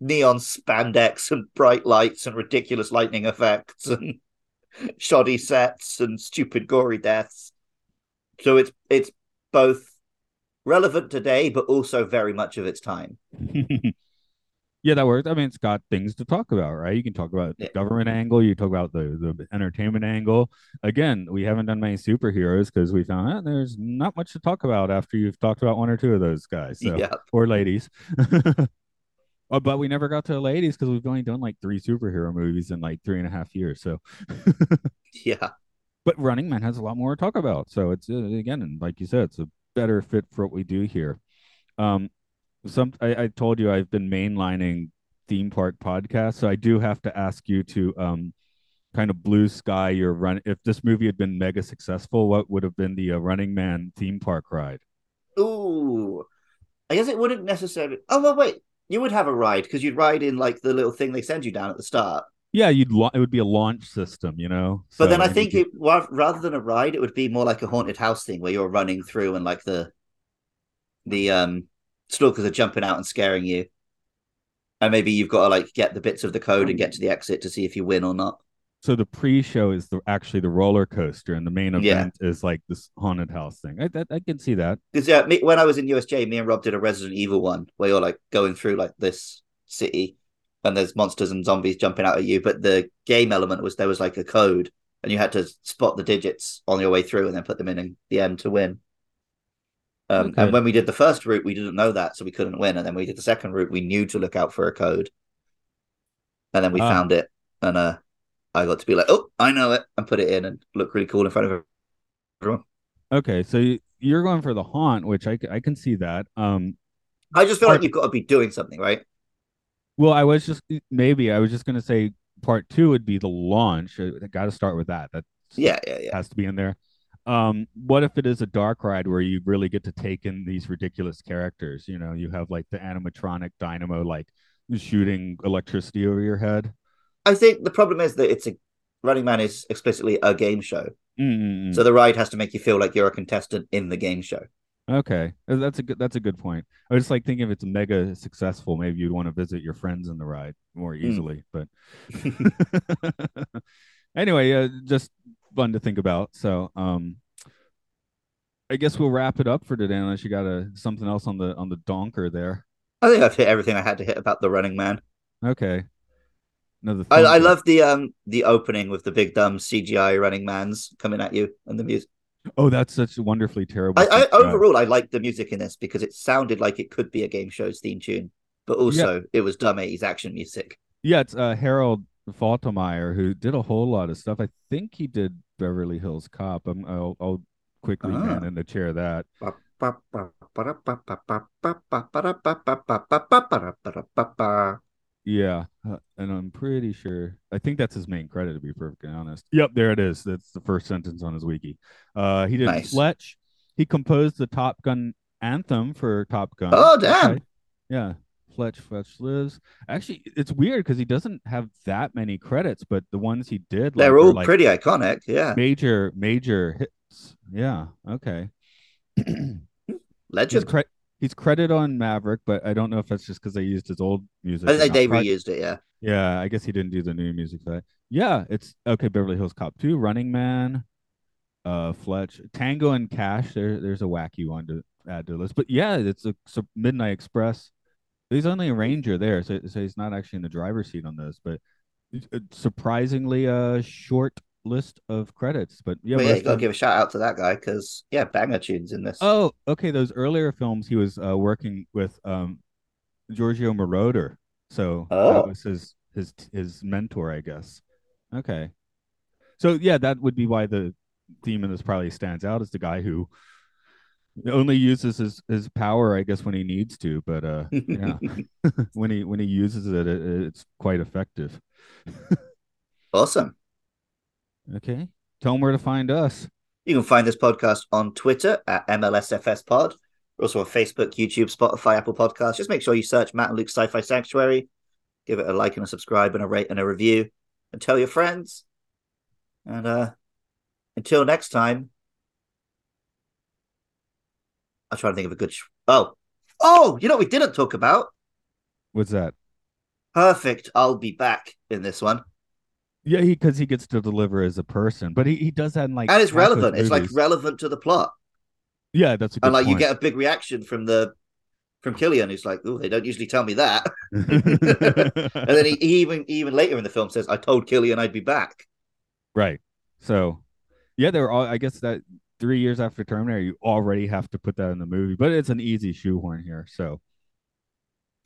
neon spandex and bright lights and ridiculous lightning effects and (laughs) shoddy sets and stupid gory deaths. So it's it's both relevant today, but also very much of its time. (laughs) yeah, that works. I mean, it's got things to talk about, right? You can talk about the Yeah. government angle, you talk about the the entertainment angle. Again, we haven't done many superheroes because we found out ah, there's not much to talk about after you've talked about one or two of those guys, so Yeah. or ladies. Oh, (laughs) but we never got to the ladies because we've only done like three superhero movies in like three and a half years. So, (laughs) Yeah. But Running Man has a lot more to talk about. So it's uh, again, and like you said, it's a better fit for what we do here. Um, some I, I told you I've been mainlining theme park podcasts, so I do have to ask you to um kind of blue sky your run. If this movie had been mega successful, what would have been the uh, Running Man theme park ride? Ooh. I guess it wouldn't necessarily. Oh well, wait. You would have a ride because you'd ride in like the little thing they send you down at the start. Yeah, you'd la- it would be a launch system, you know. But then I think it rather than a ride, it would be more like a haunted house thing where you're running through and like the the um stalkers are jumping out and scaring you. And maybe you've got to like get the bits of the code and get to the exit to see if you win or not. so the pre-show is the actually the roller coaster, and the main Yeah. event is like this haunted house thing. I, that, I can see that. Because yeah, me, when I was in USJ, me and Rob did a Resident Evil one where you're like going through like this city and there's monsters and zombies jumping out at you. But the game element was there was like a code and you had to spot the digits on your way through and then put them in the end to win. Um, Okay. And when we did the first route, we didn't know that, so we couldn't win. And then we did the second route, we knew to look out for a code. And then we Ah. found it. And uh, I got to be like, oh, I know it, and put it in and look really cool in front of everyone. Okay, so you- you're going for the haunt, which I, I can see that. Um, I just feel like you've got to be doing something, right? Well, I was just maybe I was just gonna say part two would be the launch. I, got to start with that. That Yeah, yeah, yeah. has to be in there. Um, what if it is a dark ride where you really get to take in these ridiculous characters? You know, you have like the animatronic dynamo like shooting electricity over your head. I think the problem is that it's a Running Man is explicitly a game show, Mm-mm-mm. so the ride has to make you feel like you're a contestant in the game show. Okay, Uh, that's a good that's a good point. I was just like thinking if it's mega successful, maybe you'd want to visit your friends in the ride more easily. But (laughs) (laughs) anyway, uh, just fun to think about. So, um, I guess we'll wrap it up for today, unless you got a something else on the on the donker there. I think I've hit everything I had to hit about the Running Man. Okay. Another. I, I love the um the opening with the big dumb CGI Running Man's coming at you and the music. Oh, that's such a wonderfully terrible. I, I overall I liked the music in this because it sounded like it could be a game show's theme tune, but also it was dumb 80s action music. Yeah, it's uh, Harold Faltermeyer who did a whole lot of stuff. I think he did Beverly Hills Cop. I'm, I'll, I'll quickly Ah. man in the chair that. Yeah, uh, and I'm pretty sure. I think that's his main credit, to be perfectly honest. Yep, there it is. That's the first sentence on his wiki. Uh, he did Nice. Fletch. He composed the Top Gun anthem for Top Gun. Oh, damn. Yeah, Fletch, Fletch lives. Actually, it's weird because he doesn't have that many credits, but the ones he did, like, They're all like, pretty iconic, yeah. major, major hits. Yeah. Okay. he's, (clears throat) Legend. cre- he's credited on Maverick, but I don't know if that's just because they used his old music. I think they reused it, yeah. Yeah, I guess he didn't do the new music for that. Yeah, it's okay. Beverly Hills Cop 2, Running Man, uh, Fletch, Tango and Cash. There, there's a wacky one to add to the list. But yeah, it's a, so Midnight Express. He's only a ranger there, so, so he's not actually in the driver's seat on this. But uh, surprisingly, a short list of credits. But yeah, But yeah, you gotta of- give a shout out to that guy because yeah, banger tunes in this. Oh, okay. Those earlier films, he was uh, working with um, Giorgio Moroder, so Oh. that was his his his mentor, I guess. Okay, so yeah, that would be why the theme in this probably stands out as the guy who only uses his his power, I guess, when he needs to. But uh, yeah, (laughs) (laughs) when he when he uses it, it it's quite effective. (laughs) awesome. Okay, tell them where to find us. You can find this podcast on Twitter at MLSFS Pod. We're also on Facebook, YouTube, Spotify, Apple Podcasts. Just make sure you search Matt and Luke Sci-Fi Sanctuary. Give it a like and a subscribe and a rate and a review. And tell your friends. And uh until next time. I'm trying to think of a good sh- Oh. Oh, you know what we didn't talk about? What's that? Perfect. I'll be back in this one. Yeah, he because he gets to deliver as a person, but he, he does that in like And it's relevant. It's like relevant to the plot. yeah, that's a good and like you get a big reaction from the from Killian, who's like, "Oh, they don't usually tell me that." (laughs) (laughs) and then he, he even even later in the film says, "I told Killian I'd be back." right. So, yeah, they're all. I guess that three years after Terminator, you already have to put that in the movie, but it's an easy shoehorn here. So,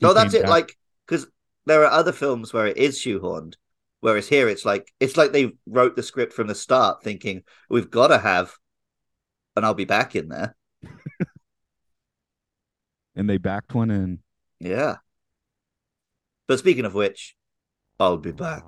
No, that's it. back- Like because there are other films where it is shoehorned, whereas here it's like it's like they wrote the script from the start, thinking we've got to have, and I'll be back in there. (laughs) and they backed one in. Yeah. But speaking of which, I'll be back.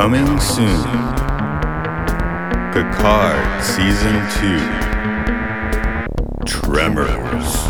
Coming soon. Picard Season 2. Tremors.